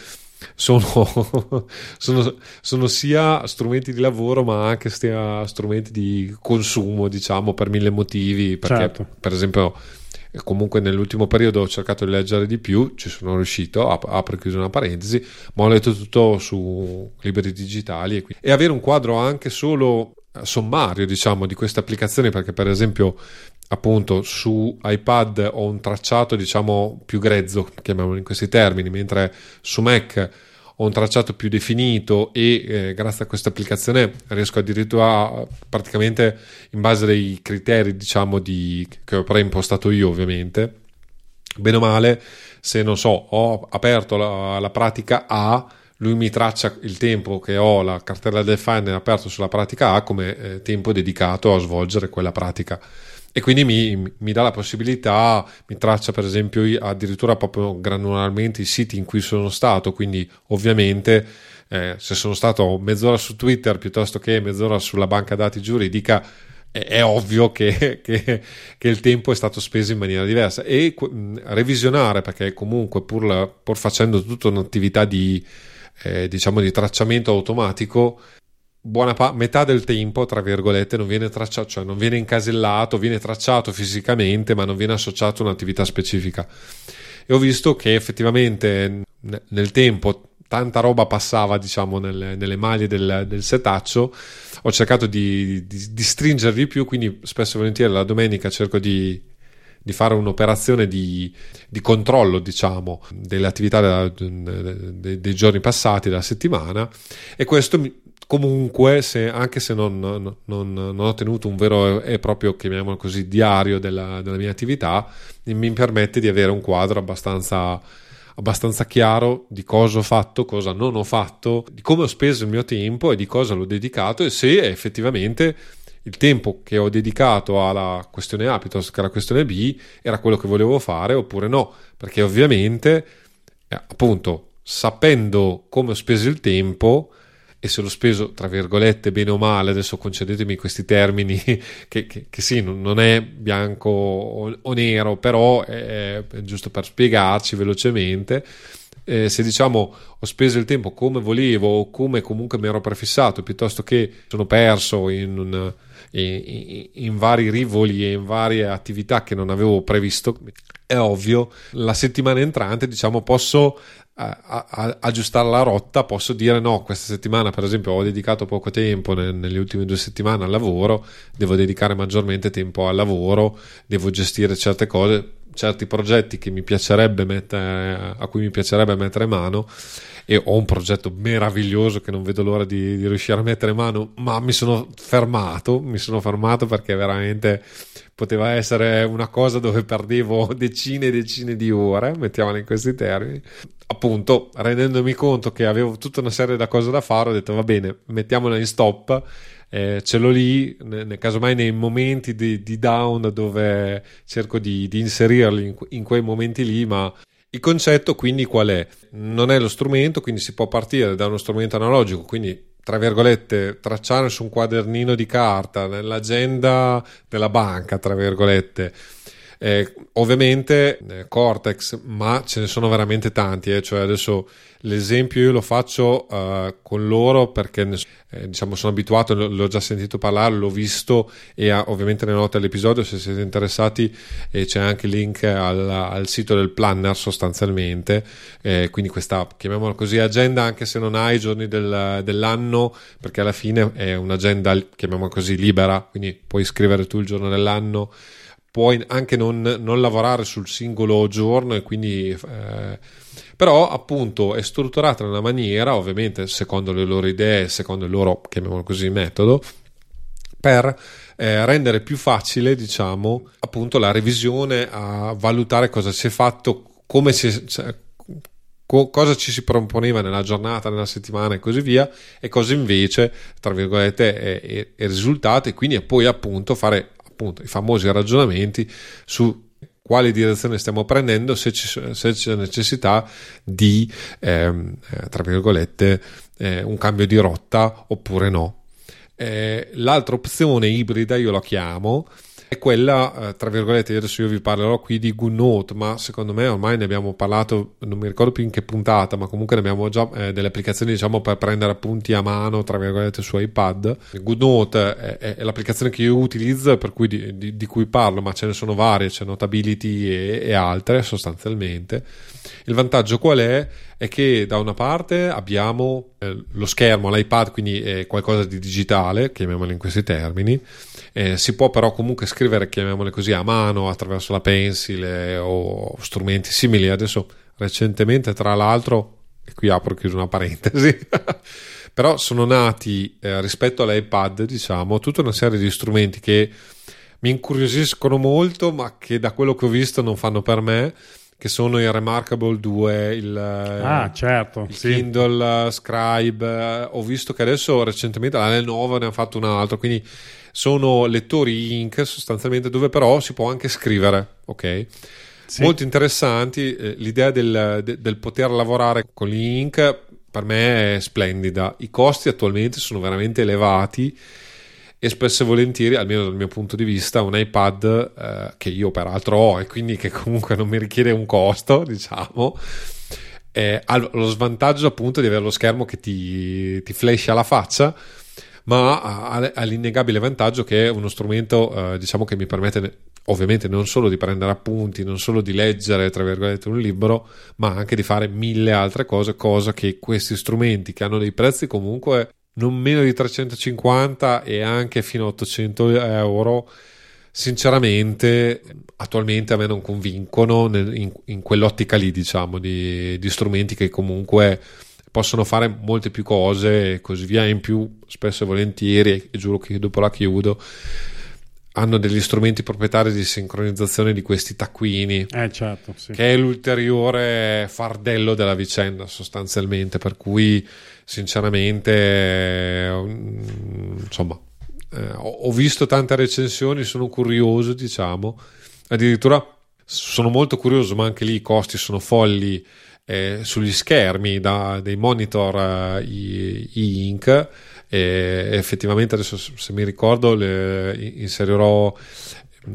sono, sono, sono, sia strumenti di lavoro ma anche sia strumenti di consumo, diciamo, per mille motivi, perché certo. per esempio comunque nell'ultimo periodo ho cercato di leggere di più, ci sono riuscito, apro e chiuso una parentesi, ma ho letto tutto su libri digitali e, e avere un quadro anche solo sommario diciamo di queste applicazioni perché per esempio appunto su iPad ho un tracciato diciamo più grezzo, chiamiamolo in questi termini, mentre su Mac ho un tracciato più definito e eh, grazie a questa applicazione riesco addirittura a, praticamente in base ai criteri diciamo di, che ho preimpostato io ovviamente. Bene o male se non so ho aperto la, la pratica A lui mi traccia il tempo che ho la cartella del Finder aperto sulla pratica A come eh, tempo dedicato a svolgere quella pratica e quindi mi, mi, dà la possibilità, mi traccia per esempio addirittura proprio granularmente i siti in cui sono stato, quindi ovviamente eh, se sono stato mezz'ora su Twitter piuttosto che mezz'ora sulla banca dati giuridica è, è ovvio che, che, che, il tempo è stato speso in maniera diversa. E mh, revisionare perché comunque pur, pur facendo tutta un'attività di, eh, diciamo di tracciamento automatico buona pa- metà del tempo, tra virgolette, non viene tracciato, cioè non viene incasellato, viene tracciato fisicamente, ma non viene associato a un'attività specifica. E ho visto che effettivamente nel tempo tanta roba passava diciamo nelle, nelle maglie del, del, setaccio ho cercato di, di, di stringerli più quindi spesso e volentieri la domenica cerco di, di fare un'operazione di, di, controllo diciamo delle attività della, de, dei giorni passati della settimana e questo comunque se, anche se non, non, non, ho tenuto un vero e proprio chiamiamolo così diario della, della mia attività mi permette di avere un quadro abbastanza abbastanza chiaro di cosa ho fatto, cosa non ho fatto, di come ho speso il mio tempo e di cosa l'ho dedicato e se effettivamente il tempo che ho dedicato alla questione A piuttosto che alla questione B era quello che volevo fare oppure no, perché ovviamente eh, appunto sapendo come ho speso il tempo e se l'ho speso tra virgolette bene o male, adesso concedetemi questi termini che, che, che sì, non è bianco o, o nero, però è, è, giusto per spiegarci velocemente. Eh, se diciamo ho speso il tempo come volevo o come comunque mi ero prefissato piuttosto che sono perso in, un, in, in, vari rivoli e in varie attività che non avevo previsto è ovvio la settimana entrante diciamo posso a, a, aggiustare la rotta posso dire no questa settimana per esempio ho dedicato poco tempo ne, nelle ultime due settimane al lavoro devo dedicare maggiormente tempo al lavoro devo gestire certe cose certi progetti che mi piacerebbe mettere, a cui mi piacerebbe mettere mano e ho un progetto meraviglioso che non vedo l'ora di, di riuscire a mettere mano ma mi sono fermato mi sono fermato perché veramente poteva essere una cosa dove perdevo decine e decine di ore, mettiamola in questi termini. Appunto, rendendomi conto che avevo tutta una serie di cose da fare, ho detto va bene, mettiamola in stop. Eh, ce l'ho lì, nel caso mai nei momenti di, di down dove cerco di, di inserirli in, in quei momenti lì, ma il concetto quindi qual è? Non è lo strumento, quindi si può partire da uno strumento analogico, quindi tra virgolette, tracciare su un quadernino di carta, nell'agenda della banca, tra virgolette. Eh, ovviamente eh, Cortex, ma ce ne sono veramente tanti, eh, cioè adesso L'esempio io lo faccio uh, con loro perché eh, diciamo sono abituato, l'ho già sentito parlare, l'ho visto e uh, ovviamente nelle note dell'episodio se siete interessati eh, c'è anche il link al, al, sito del planner sostanzialmente, quindi questa chiamiamola così agenda anche se non hai i giorni del, dell'anno perché alla fine è un'agenda chiamiamola così libera, quindi puoi scrivere tu il giorno dell'anno puoi anche non, non lavorare sul singolo giorno e quindi eh, però appunto è strutturata in una maniera, ovviamente secondo le loro idee, secondo il loro, chiamiamolo così, metodo, per eh, rendere più facile, diciamo, appunto la revisione a valutare cosa si è fatto, come si cioè, co- cosa ci si proponeva nella giornata, nella settimana e così via, e cosa invece, tra virgolette, è, è, è risultato, e quindi poi appunto fare appunto i famosi ragionamenti su quale direzione stiamo prendendo, se, ci, se c'è necessità di, ehm, eh, tra virgolette, eh, un cambio di rotta oppure no. Eh, l'altra opzione ibrida io la chiamo è quella, eh, tra virgolette, adesso io vi parlerò qui di GoodNote, ma secondo me ormai ne abbiamo parlato, non mi ricordo più in che puntata, ma comunque ne abbiamo già eh, delle applicazioni, diciamo, per prendere appunti a mano, tra virgolette, su iPad. GoodNote è, è, è l'applicazione che io utilizzo, per cui di, di, di, cui parlo, ma ce ne sono varie, c'è Notability e, e altre sostanzialmente. Il vantaggio qual è? È che da una parte abbiamo eh, lo schermo, l'iPad, quindi è qualcosa di digitale, chiamiamolo in questi termini, eh, si può però comunque scrivere, chiamiamole così, a mano attraverso la pencil eh, o strumenti simili. Adesso recentemente, tra l'altro, e qui apro e chiuso una parentesi, però sono nati eh, rispetto all'iPad, diciamo, tutta una serie di strumenti che mi incuriosiscono molto, ma che da quello che ho visto non fanno per me che sono il Remarkable 2, il, ah, certo, il sì. Kindle Scribe. Ho visto che adesso recentemente la Lenovo ne ha fatto un altro, quindi sono lettori ink sostanzialmente dove però si può anche scrivere, ok? Sì. Molto interessanti, eh, l'idea del, de, del poter lavorare con l'ink per me è splendida, i costi attualmente sono veramente elevati e spesso e volentieri, almeno dal mio punto di vista, un iPad eh, che io peraltro ho e quindi che comunque non mi richiede un costo, diciamo, eh, ha lo svantaggio appunto di avere lo schermo che ti, ti flasha la faccia ma ha, ha, l'innegabile vantaggio che è uno strumento eh, diciamo che mi permette ovviamente non solo di prendere appunti, non solo di leggere, tra virgolette, un libro, ma anche di fare mille altre cose, cosa che questi strumenti che hanno dei prezzi comunque non meno di 350 e anche fino a 800 euro, sinceramente attualmente a me non convincono in, in quell'ottica lì, diciamo, di, di strumenti che comunque possono fare molte più cose e così via. In più, spesso e volentieri, e giuro che dopo la chiudo, hanno degli strumenti proprietari di sincronizzazione di questi taccuini, eh, certo, sì. che è l'ulteriore fardello della vicenda sostanzialmente, per cui sinceramente, insomma, eh, ho visto tante recensioni, sono curioso, diciamo, addirittura sono molto curioso, ma anche lì i costi sono folli eh, sugli schermi da, dei monitor eh, e-ink e effettivamente adesso se mi ricordo le, inserirò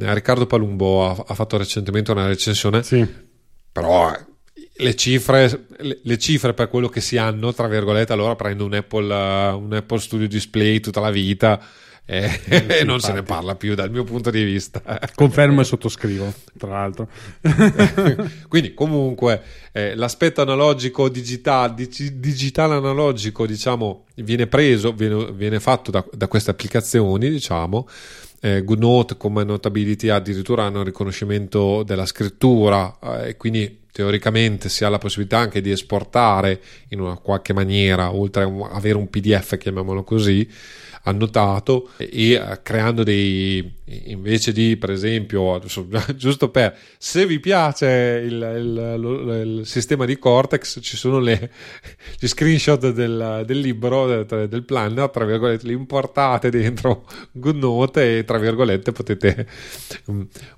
eh, Riccardo Palumbo ha, ha, fatto recentemente una recensione sì. però eh, le cifre, le, le, cifre per quello che si hanno tra virgolette allora prendo un Apple, uh, un Apple Studio Display tutta la vita eh, non se ne parla più dal mio punto di vista. Confermo e sottoscrivo, tra l'altro. Quindi comunque eh, l'aspetto analogico digitale, digitale analogico, diciamo, viene preso, viene, viene fatto da, da, queste applicazioni, diciamo. Eh, GoodNote come Notability addirittura hanno il riconoscimento della scrittura eh, e quindi teoricamente si ha la possibilità anche di esportare in una qualche maniera, oltre a avere un PDF, chiamiamolo così, annotato e eh, creando dei invece di per esempio giusto per se vi piace il, il, il sistema di Cortex ci sono le, gli screenshot del, del libro del, del planner tra virgolette li importate dentro GoodNote e tra virgolette potete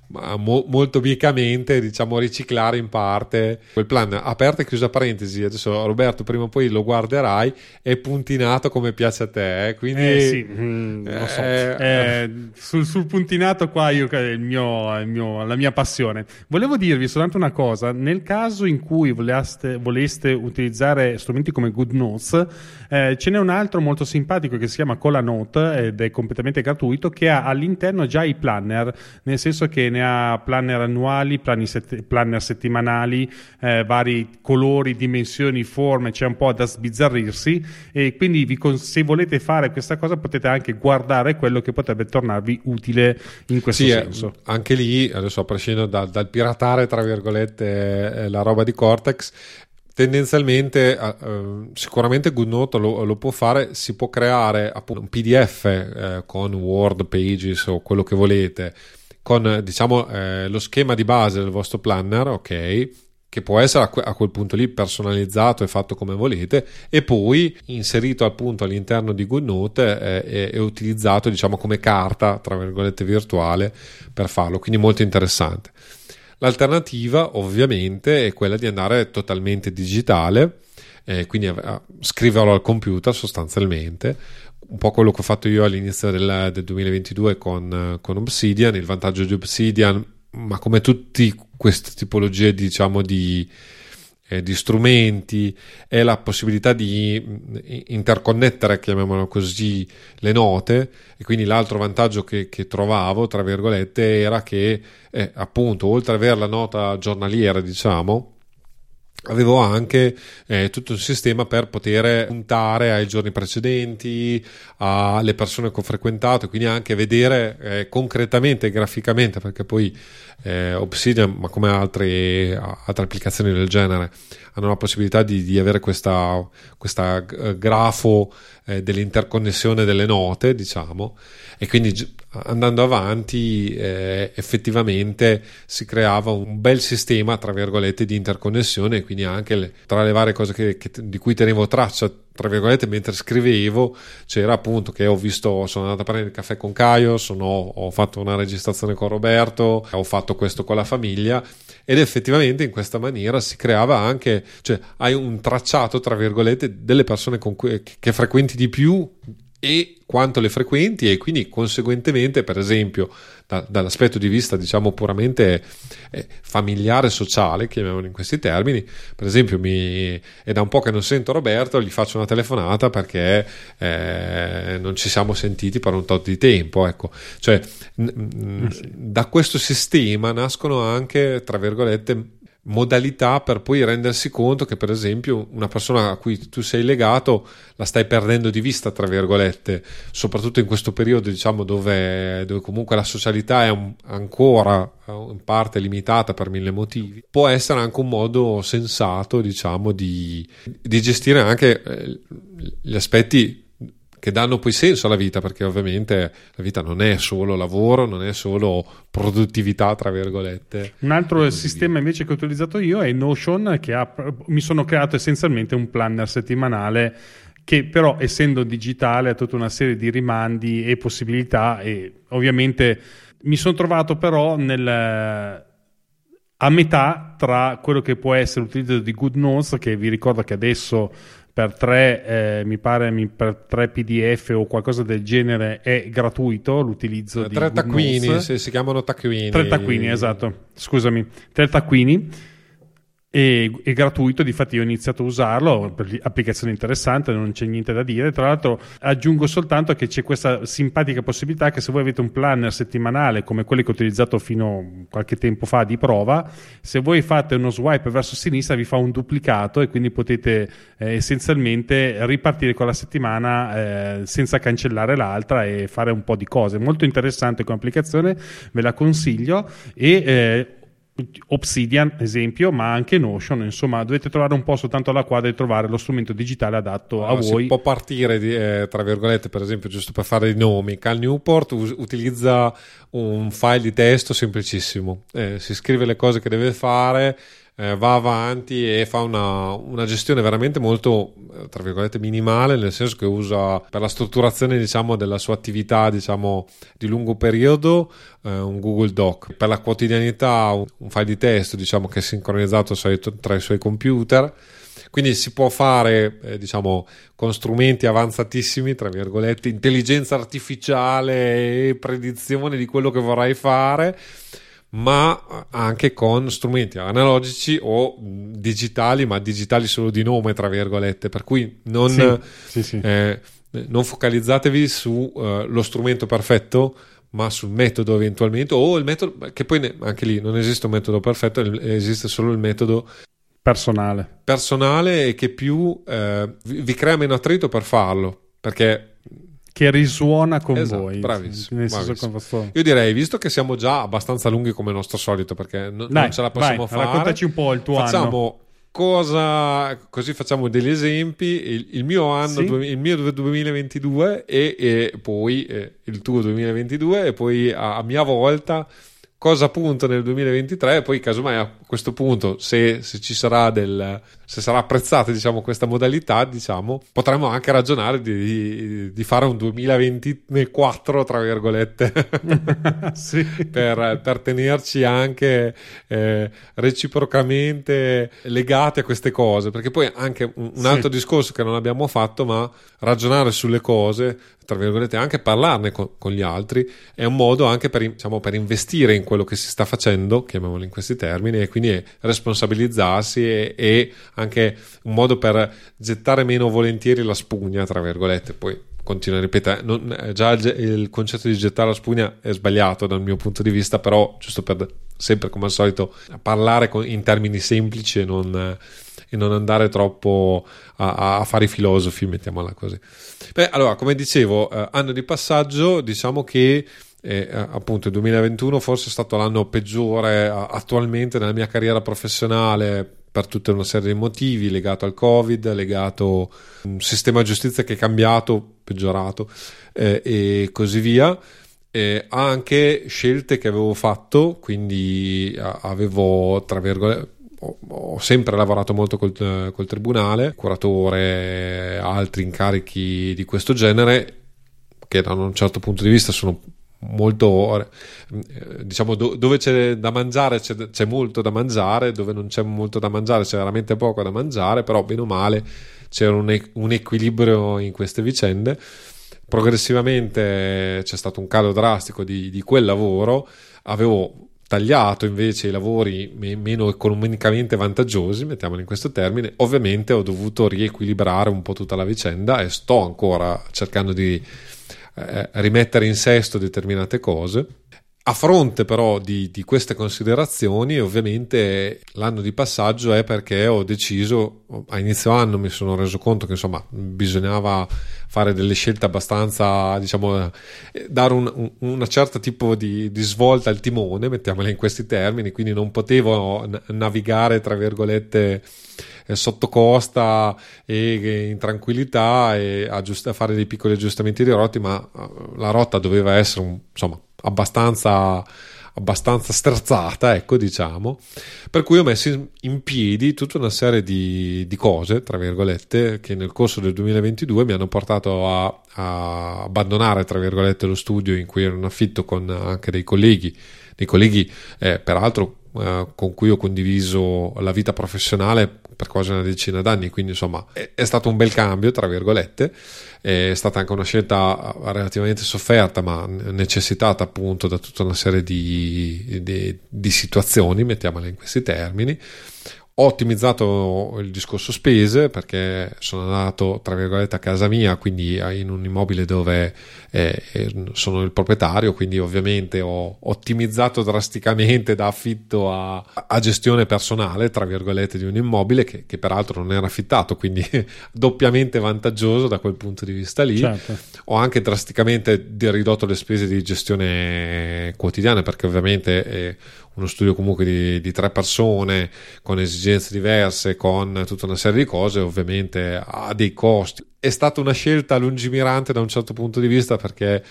mo, molto biecamente diciamo riciclare in parte quel plan aperta e chiusa parentesi adesso Roberto prima o poi lo guarderai è puntinato come piace a te eh? quindi eh sì, mm, lo so eh, eh, sul, sul puntinato qua io, il mio, il mio, la mia passione. Volevo dirvi soltanto una cosa, nel caso in cui voleste, voleste utilizzare strumenti come GoodNotes, eh, ce n'è un altro molto simpatico che si chiama Colanote ed è completamente gratuito che ha all'interno già i planner, nel senso che ne ha planner annuali, set- planner settimanali, eh, vari colori, dimensioni, forme, c'è un po' da sbizzarrirsi e quindi vi, se volete fare questa cosa potete anche guardare quello che potrebbe tornarvi utile in questo sì, eh, senso. Anche lì, adesso a prescindere dal, dal piratare, tra virgolette, eh, la roba di Cortex, tendenzialmente uh, sicuramente GoodNote lo, lo, può fare si può creare appunto un pdf eh, con word pages o quello che volete con diciamo eh, lo schema di base del vostro planner ok che può essere a, que- a, quel punto lì personalizzato e fatto come volete e poi inserito appunto all'interno di GoodNote eh, e, utilizzato diciamo come carta tra virgolette virtuale per farlo quindi molto interessante. L'alternativa ovviamente è quella di andare totalmente digitale eh, quindi a, scriverlo al computer sostanzialmente un po' quello che ho fatto io all'inizio del, del 2022 con, con Obsidian il vantaggio di Obsidian ma come tutte queste tipologie diciamo di, eh, di strumenti è la possibilità di mm, interconnettere, chiamiamolo così, le note e quindi l'altro vantaggio che, che trovavo, tra virgolette, era che eh, appunto oltre ad avere la nota giornaliera, diciamo, avevo anche eh, tutto un sistema per poter puntare ai giorni precedenti, alle persone che ho frequentato, quindi anche vedere eh, concretamente, graficamente, perché poi eh, Obsidian, ma come altre, altre, applicazioni del genere, hanno la possibilità di, di avere questa, questa eh, grafo eh, dell'interconnessione delle note, diciamo, e quindi andando avanti eh, effettivamente si creava un bel sistema tra virgolette di interconnessione quindi anche le, tra le varie cose che, che, di cui tenevo traccia tra virgolette mentre scrivevo c'era appunto che ho visto sono andato a prendere il caffè con Caio sono, ho fatto una registrazione con Roberto ho fatto questo con la famiglia ed effettivamente in questa maniera si creava anche cioè hai un tracciato tra virgolette delle persone cui, che frequenti di più e quanto le frequenti e quindi conseguentemente per esempio da, dall'aspetto di vista diciamo puramente eh, familiare sociale chiamiamolo in questi termini per esempio mi, è da un po' che non sento Roberto gli faccio una telefonata perché eh, non ci siamo sentiti per un tot di tempo ecco. Cioè n- eh da questo sistema nascono anche tra virgolette modalità per poi rendersi conto che per esempio una persona a cui tu sei legato la stai perdendo di vista tra virgolette soprattutto in questo periodo diciamo dove, dove comunque la socialità è ancora in parte limitata per mille motivi può essere anche un modo sensato diciamo di, di gestire anche eh, gli aspetti che danno poi senso alla vita, perché ovviamente la vita non è solo lavoro, non è solo produttività, tra virgolette. Un altro sistema invece che ho utilizzato io è Notion, che ha, mi sono creato essenzialmente un planner settimanale che però essendo digitale ha tutta una serie di rimandi e possibilità e ovviamente mi sono trovato però nel, a metà tra quello che può essere l'utilizzo di Good Notes che vi ricordo che adesso per tre, eh, mi pare per tre PDF o qualcosa del genere è gratuito l'utilizzo eh, di tre taccuini, si, si, chiamano taccuini. Tre taccuini, esatto. Scusami, tre taccuini è, è gratuito, difatti io ho iniziato a usarlo, applicazione interessante, non c'è niente da dire. Tra l'altro aggiungo soltanto che c'è questa simpatica possibilità che se voi avete un planner settimanale come quelli che ho utilizzato fino a qualche tempo fa di prova, se voi fate uno swipe verso sinistra vi fa un duplicato e quindi potete eh, essenzialmente ripartire con la settimana eh, senza cancellare l'altra e fare un po' di cose. Molto interessante come applicazione, ve la consiglio e eh, Obsidian, esempio, ma anche Notion. Insomma, dovete trovare un po' soltanto alla quadra di trovare lo strumento digitale adatto allora, a voi. Si può partire, di, eh, tra virgolette, per esempio, giusto per fare i nomi. Cal Newport us- utilizza un file di testo semplicissimo, eh, si scrive le cose che deve fare eh, va avanti e fa una, una, gestione veramente molto, eh, tra virgolette, minimale, nel senso che usa per la strutturazione, diciamo, della sua attività, diciamo, di lungo periodo, eh, un Google Doc. Per la quotidianità, un, un file di testo, diciamo, che è sincronizzato tra i suoi computer. Quindi si può fare, eh, diciamo, con strumenti avanzatissimi, tra virgolette, intelligenza artificiale e predizione di quello che vorrai fare ma anche con strumenti analogici o digitali, ma digitali solo di nome, tra virgolette. Per cui non, sì, sì, sì. Eh, non focalizzatevi sullo uh, strumento perfetto, ma sul metodo eventualmente, o il metodo, che poi ne, anche lì non esiste un metodo perfetto, esiste solo il metodo personale. Personale e che più eh, vi crea meno attrito per farlo, perché che risuona con esatto, voi. Bravissimo, bravissimo. Io direi, visto che siamo già abbastanza lunghi come il nostro solito, perché no, Dai, non ce la possiamo vai, fare. Raccontaci un po' il tuo facciamo anno. Cosa, così facciamo degli esempi. Il, il mio anno, sì? il mio 2022 e, e poi eh, il tuo 2022 e poi a, a mia volta cosa punto nel 2023 e poi casomai a questo punto se, se ci sarà del se sarà apprezzata diciamo questa modalità diciamo potremmo anche ragionare di, di fare un 2024 tra virgolette sì. per, per, tenerci anche eh, reciprocamente legati a queste cose perché poi anche un, un altro sì. discorso che non abbiamo fatto ma ragionare sulle cose tra virgolette, anche parlarne con, con, gli altri è un modo anche per, diciamo, per, investire in quello che si sta facendo, chiamiamolo in questi termini, e quindi responsabilizzarsi e, e anche un modo per gettare meno volentieri la spugna, tra virgolette. Poi continuo a ripetere, non, eh, già il, il, concetto di gettare la spugna è sbagliato dal mio punto di vista, però giusto per sempre come al solito parlare con, in termini semplici e non, e non andare troppo a, a, fare i filosofi, mettiamola così. Beh, allora, come dicevo, eh, anno di passaggio, diciamo che eh, appunto il 2021 forse è stato l'anno peggiore attualmente nella mia carriera professionale per tutta una serie di motivi legato al covid legato a un sistema giustizia che è cambiato peggiorato eh, e così via. Eh, anche scelte che avevo fatto quindi avevo tra virgolette ho, sempre lavorato molto col, col tribunale, curatore, altri incarichi di questo genere, che da un certo punto di vista sono molto eh, diciamo dove c'è da mangiare c'è, c'è, molto da mangiare dove non c'è molto da mangiare c'è veramente poco da mangiare però bene o male c'era un, un equilibrio in queste vicende. Progressivamente c'è stato un calo drastico di, di quel lavoro, avevo tagliato invece i lavori meno economicamente vantaggiosi, mettiamolo in questo termine, ovviamente ho dovuto riequilibrare un po' tutta la vicenda e sto ancora cercando di eh, rimettere in sesto determinate cose. A fronte però di, di, queste considerazioni, ovviamente l'anno di passaggio è perché ho deciso, a inizio anno mi sono reso conto che insomma bisognava fare delle scelte abbastanza, diciamo, eh, dare un, un una certa tipo di, di, svolta al timone, mettiamola in questi termini, quindi non potevo navigare, tra virgolette, eh, sotto costa e in tranquillità e aggiust- fare dei piccoli aggiustamenti di rotti, ma eh, la rotta doveva essere insomma abbastanza abbastanza sterzata, ecco diciamo, per cui ho messo in piedi tutta una serie di, di cose, tra virgolette, che nel corso del 2022 mi hanno portato a, a, abbandonare, tra virgolette, lo studio in cui ero in affitto con anche dei colleghi, dei colleghi eh, peraltro eh, con cui ho condiviso la vita professionale per quasi una decina d'anni, quindi insomma è, è stato un bel cambio, tra virgolette, è stata anche una scelta relativamente sofferta, ma necessitata appunto da tutta una serie di, di, di situazioni, mettiamole in questi termini. Ho ottimizzato il discorso spese perché sono andato, tra virgolette, a casa mia, quindi in un immobile dove eh, sono il proprietario, quindi ovviamente ho ottimizzato drasticamente da affitto a, a gestione personale, tra virgolette, di un immobile che, che, peraltro non era affittato, quindi doppiamente vantaggioso da quel punto di vista lì. Certo. Ho anche drasticamente ridotto le spese di gestione quotidiana perché ovviamente eh, uno studio comunque di, di, tre persone con esigenze diverse, con tutta una serie di cose, ovviamente ha dei costi. È stata una scelta lungimirante da un certo punto di vista perché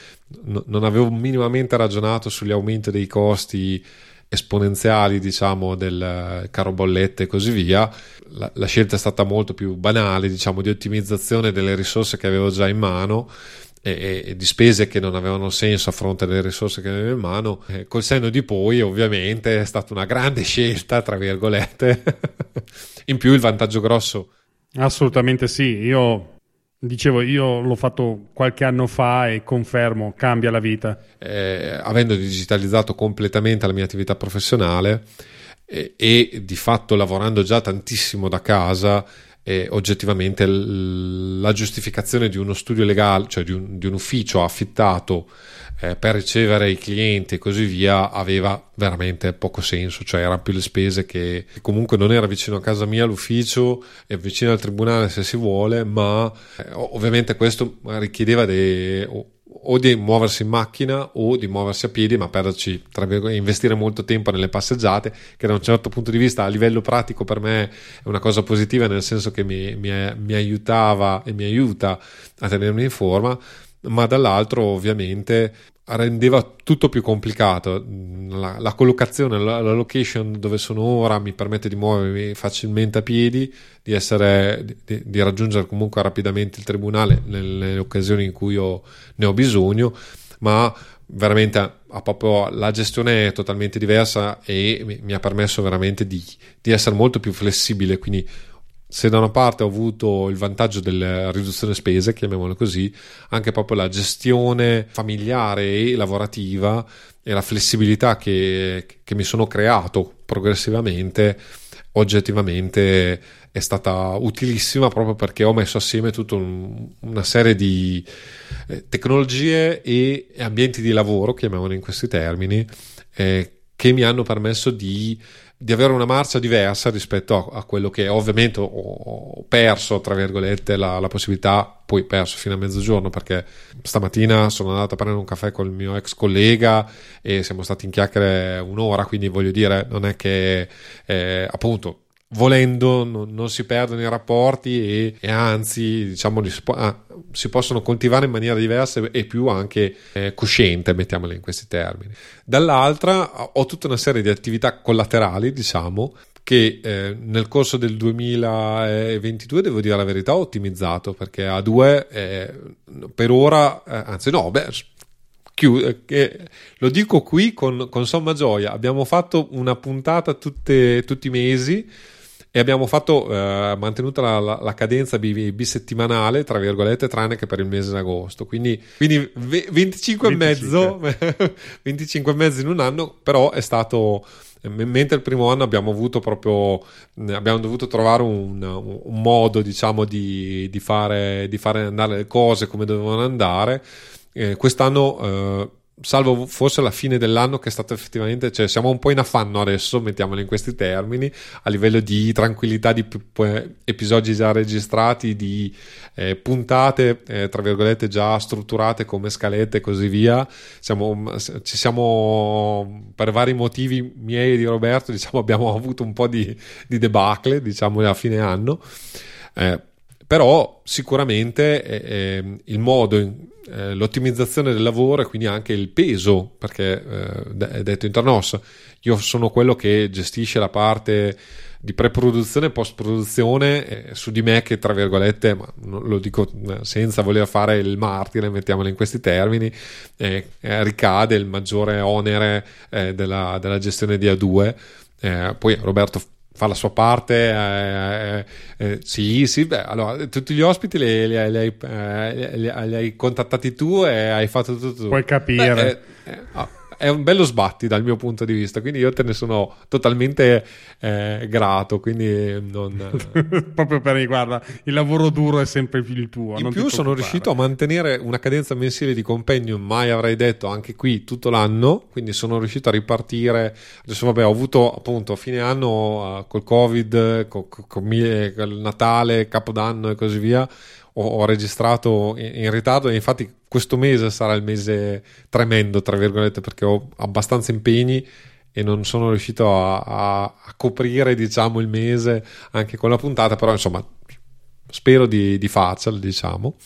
no, non avevo minimamente ragionato sugli aumenti dei costi esponenziali, diciamo, del caro bollette e così via. La, la scelta è stata molto più banale, diciamo, di ottimizzazione delle risorse che avevo già in mano e, e, di spese che non avevano senso a fronte delle risorse che avevo in mano. Eh, col senno di poi, ovviamente, è stata una grande scelta, tra virgolette. in più il vantaggio grosso. Assolutamente sì, io Dicevo, io l'ho fatto qualche anno fa e confermo, cambia la vita. Eh, avendo digitalizzato completamente la mia attività professionale eh, e di fatto lavorando già tantissimo da casa, e oggettivamente la giustificazione di uno studio legale, cioè di un, di un ufficio affittato eh, per ricevere i clienti e così via, aveva veramente poco senso, cioè erano più le spese che comunque non era vicino a casa mia l'ufficio, è vicino al tribunale se si vuole, ma eh, ovviamente questo richiedeva dei o di muoversi in macchina o di muoversi a piedi, ma perderci, investire molto tempo nelle passeggiate, che da un certo punto di vista a livello pratico per me è una cosa positiva, nel senso che mi, mi, mi aiutava e mi aiuta a tenermi in forma, ma dall'altro ovviamente rendeva tutto più complicato. La, la collocazione, la, la, location dove sono ora mi permette di muovermi facilmente a piedi, di, essere, di, di raggiungere comunque rapidamente il tribunale nelle, nelle occasioni in cui ho, ne ho bisogno, ma veramente ha proprio la gestione è totalmente diversa e mi, mi ha permesso veramente di, di essere molto più flessibile. Quindi se da una parte ho avuto il vantaggio della riduzione spese, chiamiamolo così, anche proprio la gestione familiare e lavorativa e la flessibilità che, che mi sono creato progressivamente, oggettivamente è stata utilissima proprio perché ho messo assieme tutta un, una serie di eh, tecnologie e ambienti di lavoro, chiamiamolo in questi termini, eh, che mi hanno permesso di di avere una marcia diversa rispetto a, a quello che ovviamente ho, ho, perso, tra virgolette, la, la, possibilità, poi perso fino a mezzogiorno perché stamattina sono andato a prendere un caffè con il mio ex collega e siamo stati in chiacchiere un'ora, quindi voglio dire, non è che eh, appunto volendo non, non, si perdono i rapporti e, e anzi diciamo si, po- ah, si, possono coltivare in maniera diversa e più anche eh, cosciente mettiamole in questi termini. Dall'altra ho tutta una serie di attività collaterali diciamo che eh, nel corso del 2022 devo dire la verità ho ottimizzato perché a due eh, per ora eh, anzi no beh eh, lo dico qui con, con somma gioia abbiamo fatto una puntata tutte, tutti i mesi e abbiamo fatto, eh, mantenuto la, la, la, cadenza bisettimanale, tra virgolette, tranne che per il mese d'agosto. Quindi, quindi 25 e mezzo, 25 e mezzo in un anno, però è stato mentre il primo anno abbiamo avuto proprio abbiamo dovuto trovare un, un modo diciamo di, di, fare, di fare andare le cose come dovevano andare eh, quest'anno eh, salvo forse la fine dell'anno che è stato effettivamente, cioè siamo un po' in affanno adesso, mettiamolo in questi termini, a livello di tranquillità di episodi già registrati, di eh, puntate, eh, tra virgolette, già strutturate come scalette e così via. Siamo, ci siamo, per vari motivi miei e di Roberto, diciamo, abbiamo avuto un po' di, di debacle, diciamo, a fine anno. Eh, però sicuramente eh, eh, il modo eh, l'ottimizzazione del lavoro e quindi anche il peso, perché eh, è detto internos, io sono quello che gestisce la parte di pre-produzione e post-produzione eh, su di me che tra virgolette, ma lo dico eh, senza voler fare il martire, mettiamolo in questi termini, eh, eh ricade il maggiore onere della, della, gestione di A2. poi Roberto fa la sua parte. Eh, eh, eh, sì, sì, beh, allora tutti gli ospiti li, li, li, eh, li, hai contattati tu e hai fatto tutto tu. Puoi capire. Beh, eh, eh, oh è un bello sbatti dal mio punto di vista, quindi io te ne sono totalmente eh, grato. Quindi non... Proprio per guarda, il lavoro duro è sempre il tuo. In più sono riuscito a mantenere una cadenza mensile di compendium, mai avrei detto anche qui tutto l'anno, quindi sono riuscito a ripartire. Adesso vabbè, ho avuto appunto a fine anno uh, col Covid, con, con, con il Natale, Capodanno e così via ho, registrato in, in, ritardo e infatti questo mese sarà il mese tremendo, tra virgolette, perché ho abbastanza impegni e non sono riuscito a, a, a coprire, diciamo, il mese anche con la puntata, però insomma spero di, di farcela, diciamo.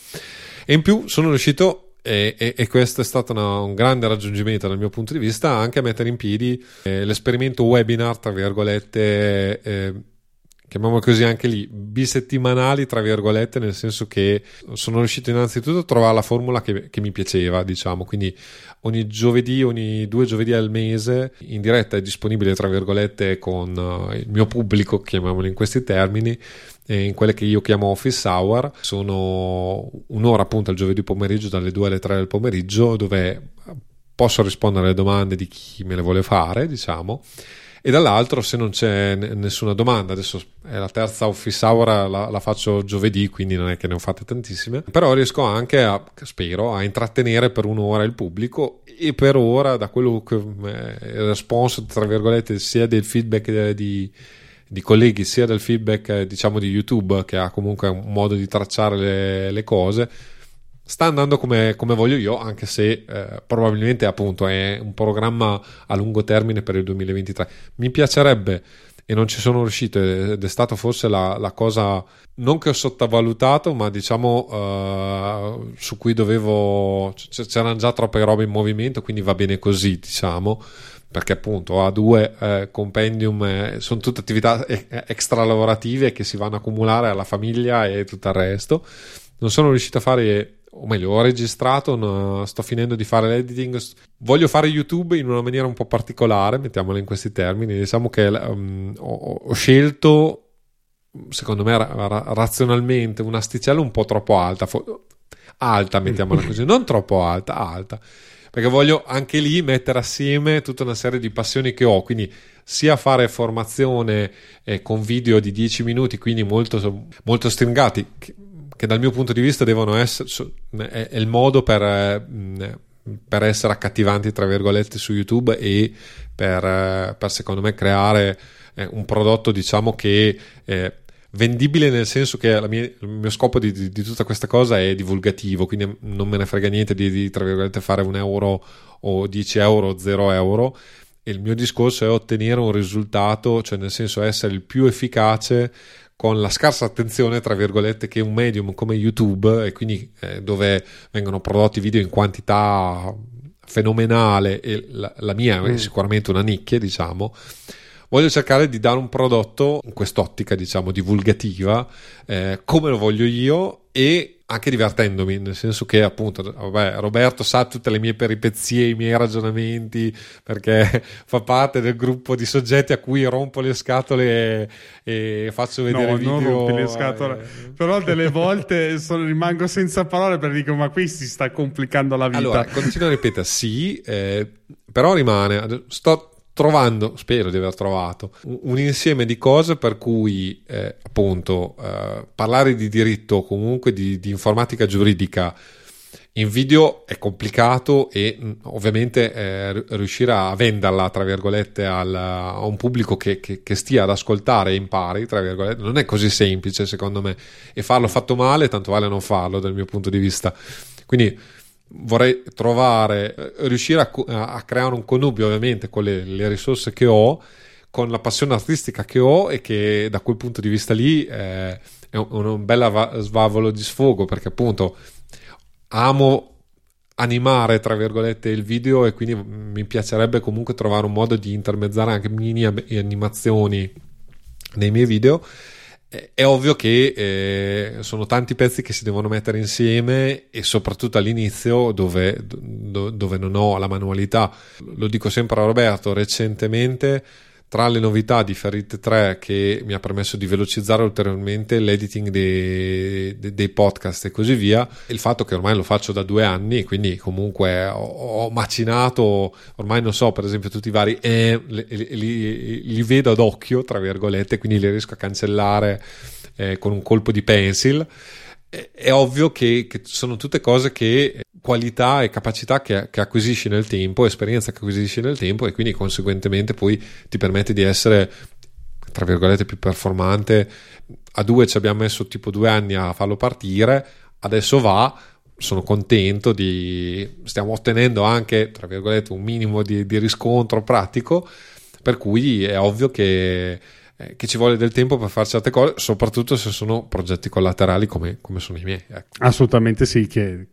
E in più sono riuscito e, e, e, questo è stato una, un grande raggiungimento dal mio punto di vista anche a mettere in piedi eh, l'esperimento webinar tra virgolette eh, chiamiamolo così anche lì, bisettimanali, tra virgolette, nel senso che sono riuscito innanzitutto a trovare la formula che, che mi piaceva, diciamo, quindi ogni giovedì, ogni due giovedì al mese in diretta è disponibile, tra virgolette, con uh, il mio pubblico, chiamiamolo in questi termini, in quelle che io chiamo office hour, sono un'ora appunto al giovedì pomeriggio dalle 2 alle 3 del pomeriggio dove posso rispondere alle domande di chi me le vuole fare, diciamo e dall'altro se non c'è nessuna domanda adesso è la terza office hour la, la, faccio giovedì quindi non è che ne ho fatte tantissime. Però riesco anche a spero a intrattenere per un'ora il pubblico e per ora da quello che eh, il response tra virgolette sia del feedback di, di colleghi sia del feedback diciamo di youtube che ha comunque un modo di tracciare le, le cose sta andando come, come, voglio io, anche se eh, probabilmente appunto è un programma a lungo termine per il 2023. Mi piacerebbe e non ci sono riuscito ed è stata forse la, la cosa non che ho sottovalutato ma diciamo uh, su cui dovevo c'erano già troppe robe in movimento quindi va bene così diciamo perché appunto A2 eh, compendium eh, sono tutte attività extra lavorative che si vanno a accumulare alla famiglia e tutto il resto non sono riuscito a fare o meglio, ho registrato, no, sto finendo di fare l'editing. Voglio fare YouTube in una maniera un po' particolare, mettiamola in questi termini. Diciamo che um, ho, ho, scelto, secondo me, ra- razionalmente, un'asticella un po' troppo alta. Fo- alta, mettiamola così, non troppo alta, alta. Perché voglio anche lì mettere assieme tutta una serie di passioni che ho. Quindi sia fare formazione eh, con video di 10 minuti, quindi molto, molto stringati. Che, che dal mio punto di vista devono essere è, il modo per, eh, per, essere accattivanti tra virgolette su YouTube e per, eh, per secondo me creare eh, un prodotto diciamo che è vendibile nel senso che mia, il mio scopo di, di, di, tutta questa cosa è divulgativo quindi non me ne frega niente di, di tra virgolette fare un euro o 10 euro o 0 euro. Il mio discorso è ottenere un risultato cioè nel senso essere il più efficace con la scarsa attenzione, tra virgolette, che un medium come YouTube, e quindi eh, dove vengono prodotti video in quantità fenomenale, e la, la mia mm. è sicuramente una nicchia, diciamo, voglio cercare di dare un prodotto in quest'ottica, diciamo, divulgativa, eh, come lo voglio io e anche divertendomi, nel senso che appunto vabbè, Roberto sa tutte le mie peripezie, i miei ragionamenti, perché fa parte del gruppo di soggetti a cui rompo le scatole e, e faccio vedere no, video. Non rompi le scatole, eh. però delle volte sono, rimango senza parole perché dico ma qui si sta complicando la vita. Allora, continuo a ripetere sì, eh, però rimane, sto trovando, spero di aver trovato, un, insieme di cose per cui eh, appunto eh, parlare di diritto o comunque di, di, informatica giuridica in video è complicato e mh, ovviamente eh, riuscire a venderla tra virgolette al, a un pubblico che, che, che, stia ad ascoltare e impari tra virgolette. Non è così semplice secondo me. E farlo fatto male tanto vale non farlo dal mio punto di vista. Quindi vorrei trovare, eh, riuscire a, a, creare un connubio ovviamente con le, le, risorse che ho, con la passione artistica che ho e che da quel punto di vista lì eh, è un, un bel svavolo di sfogo perché appunto amo animare tra virgolette il video e quindi mi piacerebbe comunque trovare un modo di intermezzare anche mini animazioni nei miei video è ovvio che eh, sono tanti pezzi che si devono mettere insieme e soprattutto all'inizio dove, do, dove non ho la manualità. Lo dico sempre a Roberto, recentemente tra le novità di Ferrite 3 che mi ha permesso di velocizzare ulteriormente l'editing dei, dei, dei, podcast e così via, il fatto che ormai lo faccio da due anni, quindi comunque ho, ho macinato, ormai non so, per esempio tutti i vari eh, li, li, li, vedo ad occhio, tra virgolette, quindi li riesco a cancellare eh, con un colpo di pencil. È, ovvio che, che sono tutte cose che qualità e capacità che, che, acquisisci nel tempo, esperienza che acquisisci nel tempo e quindi conseguentemente poi ti permette di essere tra virgolette più performante. A due ci abbiamo messo tipo due anni a farlo partire, adesso va. Sono contento di stiamo ottenendo anche tra virgolette un minimo di, di riscontro pratico, per cui è ovvio che, eh, che ci vuole del tempo per fare certe cose, soprattutto se sono progetti collaterali come, come sono i miei. Ecco. Assolutamente sì, che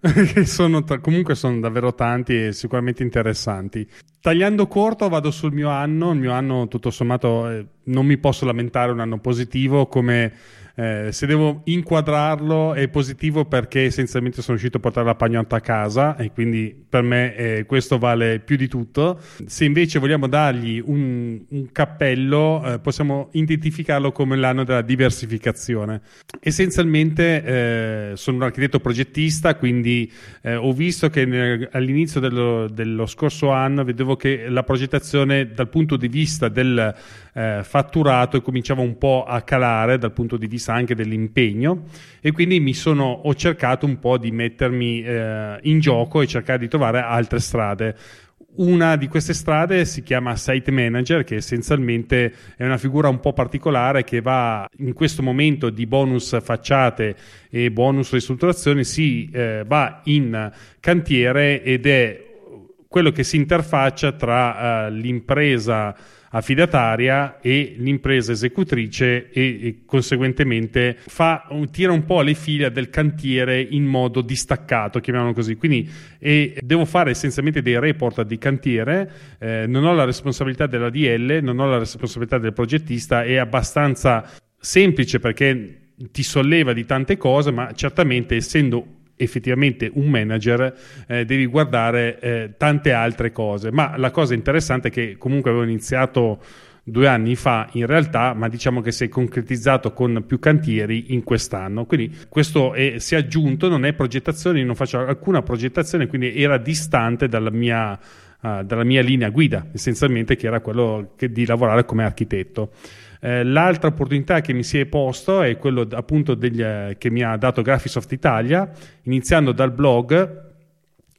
sono tra, comunque sono davvero tanti e sicuramente interessanti. Tagliando corto vado sul mio anno, il mio anno tutto sommato eh, non mi posso lamentare un anno positivo come eh, se devo inquadrarlo è positivo perché essenzialmente sono riuscito a portare la pagnotta a casa e quindi per me eh, questo vale più di tutto. Se invece vogliamo dargli un, un cappello eh, possiamo identificarlo come l'anno della diversificazione. Essenzialmente eh, sono un architetto progettista quindi eh, ho visto che nel, all'inizio dello, dello scorso anno vedevo che la progettazione dal punto di vista del eh, fatturato cominciava un po' a calare dal punto di vista anche dell'impegno e quindi mi sono, ho cercato un po' di mettermi eh, in gioco e cercare di trovare altre strade. Una di queste strade si chiama Site Manager, che essenzialmente è una figura un po' particolare che va in questo momento di bonus facciate e bonus ristrutturazioni, si eh, va in cantiere ed è quello che si interfaccia tra uh, l'impresa affidataria e l'impresa esecutrice e, e conseguentemente fa, tira un po' le fila del cantiere in modo distaccato, chiamiamolo così. Quindi devo fare essenzialmente dei report di cantiere, eh, non ho la responsabilità della DL, non ho la responsabilità del progettista, è abbastanza semplice perché ti solleva di tante cose, ma certamente essendo effettivamente un manager eh, devi guardare eh, tante altre cose ma la cosa interessante è che comunque avevo iniziato due anni fa in realtà ma diciamo che si è concretizzato con più cantieri in quest'anno quindi questo è, si è aggiunto non è progettazione non faccio alcuna progettazione quindi era distante dalla mia Uh, dalla mia linea guida, essenzialmente che era quello che, di lavorare come architetto. Eh, l'altra opportunità che mi si è posto è quello appunto degli, eh, che mi ha dato Graphisoft Italia, iniziando dal blog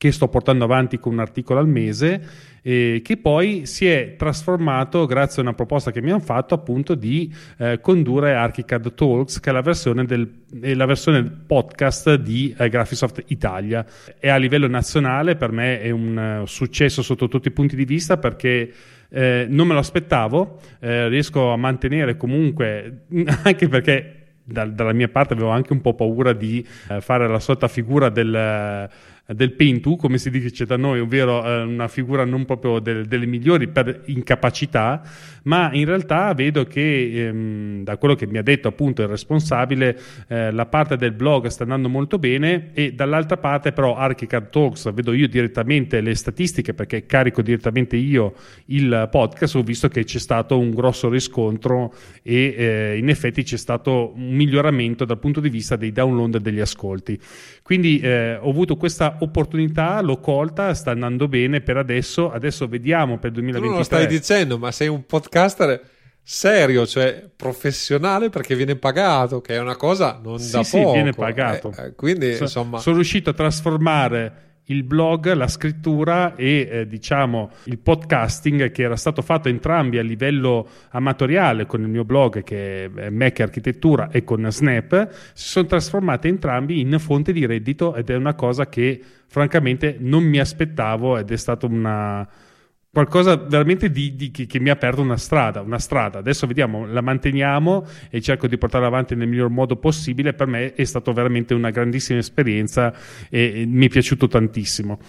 che sto portando avanti con un articolo al mese, eh, che poi si è trasformato, grazie a una proposta che mi hanno fatto, appunto di eh, condurre ArchiCAD Talks, che è la versione del, la versione podcast di eh, Graphisoft Italia. E a livello nazionale per me è un uh, successo sotto tutti i punti di vista perché eh, non me lo aspettavo, eh, riesco a mantenere comunque, anche perché da, dalla mia parte avevo anche un po' paura di eh, fare la solita figura del, del Pentu, come si dice da noi, ovvero eh, una figura non proprio del, delle migliori per incapacità, ma in realtà vedo che ehm, da quello che mi ha detto appunto il responsabile, eh, la parte del blog sta andando molto bene e dall'altra parte però Archicad Talks vedo io direttamente le statistiche perché carico direttamente io il podcast, ho visto che c'è stato un grosso riscontro e eh, in effetti c'è stato un miglioramento dal punto di vista dei download e degli ascolti. Quindi eh, ho avuto questa opportunità, l'ho colta, sta andando bene per adesso, adesso vediamo per il 2023. Tu non lo stai dicendo, ma sei un podcaster serio, cioè professionale perché viene pagato, che è una cosa non sì, da sì, poco. viene pagato. Eh, quindi, so, insomma... Sono riuscito a trasformare il blog, la scrittura e eh, diciamo il podcasting che era stato fatto entrambi a livello amatoriale con il mio blog che è Mac Architettura e con Snap si sono trasformate entrambi in fonte di reddito ed è una cosa che francamente non mi aspettavo ed è stata una qualcosa veramente di, di, che, che, mi ha aperto una strada, una strada. Adesso vediamo, la manteniamo e cerco di portarla avanti nel miglior modo possibile. Per me è stata veramente una grandissima esperienza e, e mi è piaciuto tantissimo.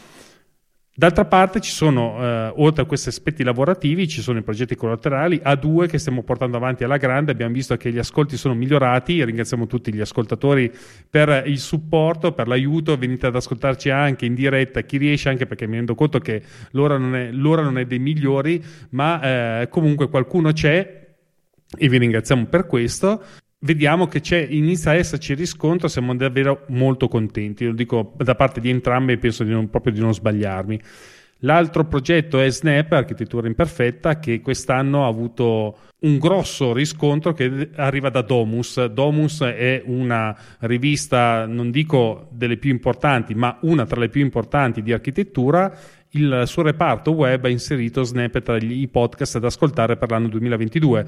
D'altra parte ci sono, eh, oltre a questi aspetti lavorativi, ci sono i progetti collaterali, A2 che stiamo portando avanti alla grande, abbiamo visto che gli ascolti sono migliorati, ringraziamo tutti gli ascoltatori per il supporto, per l'aiuto, venite ad ascoltarci anche in diretta, chi riesce, anche perché mi rendo conto che l'ora non è, l'ora non è dei migliori, ma eh, comunque qualcuno c'è e vi ringraziamo per questo vediamo che inizia a esserci riscontro, siamo davvero molto contenti, lo dico da parte di entrambi e penso di non, proprio di non sbagliarmi. L'altro progetto è Snap, Architettura Imperfetta, che quest'anno ha avuto un grosso riscontro che arriva da Domus. Domus è una rivista, non dico delle più importanti, ma una tra le più importanti di architettura. Il suo reparto web ha inserito Snap tra i podcast da ascoltare per l'anno 2022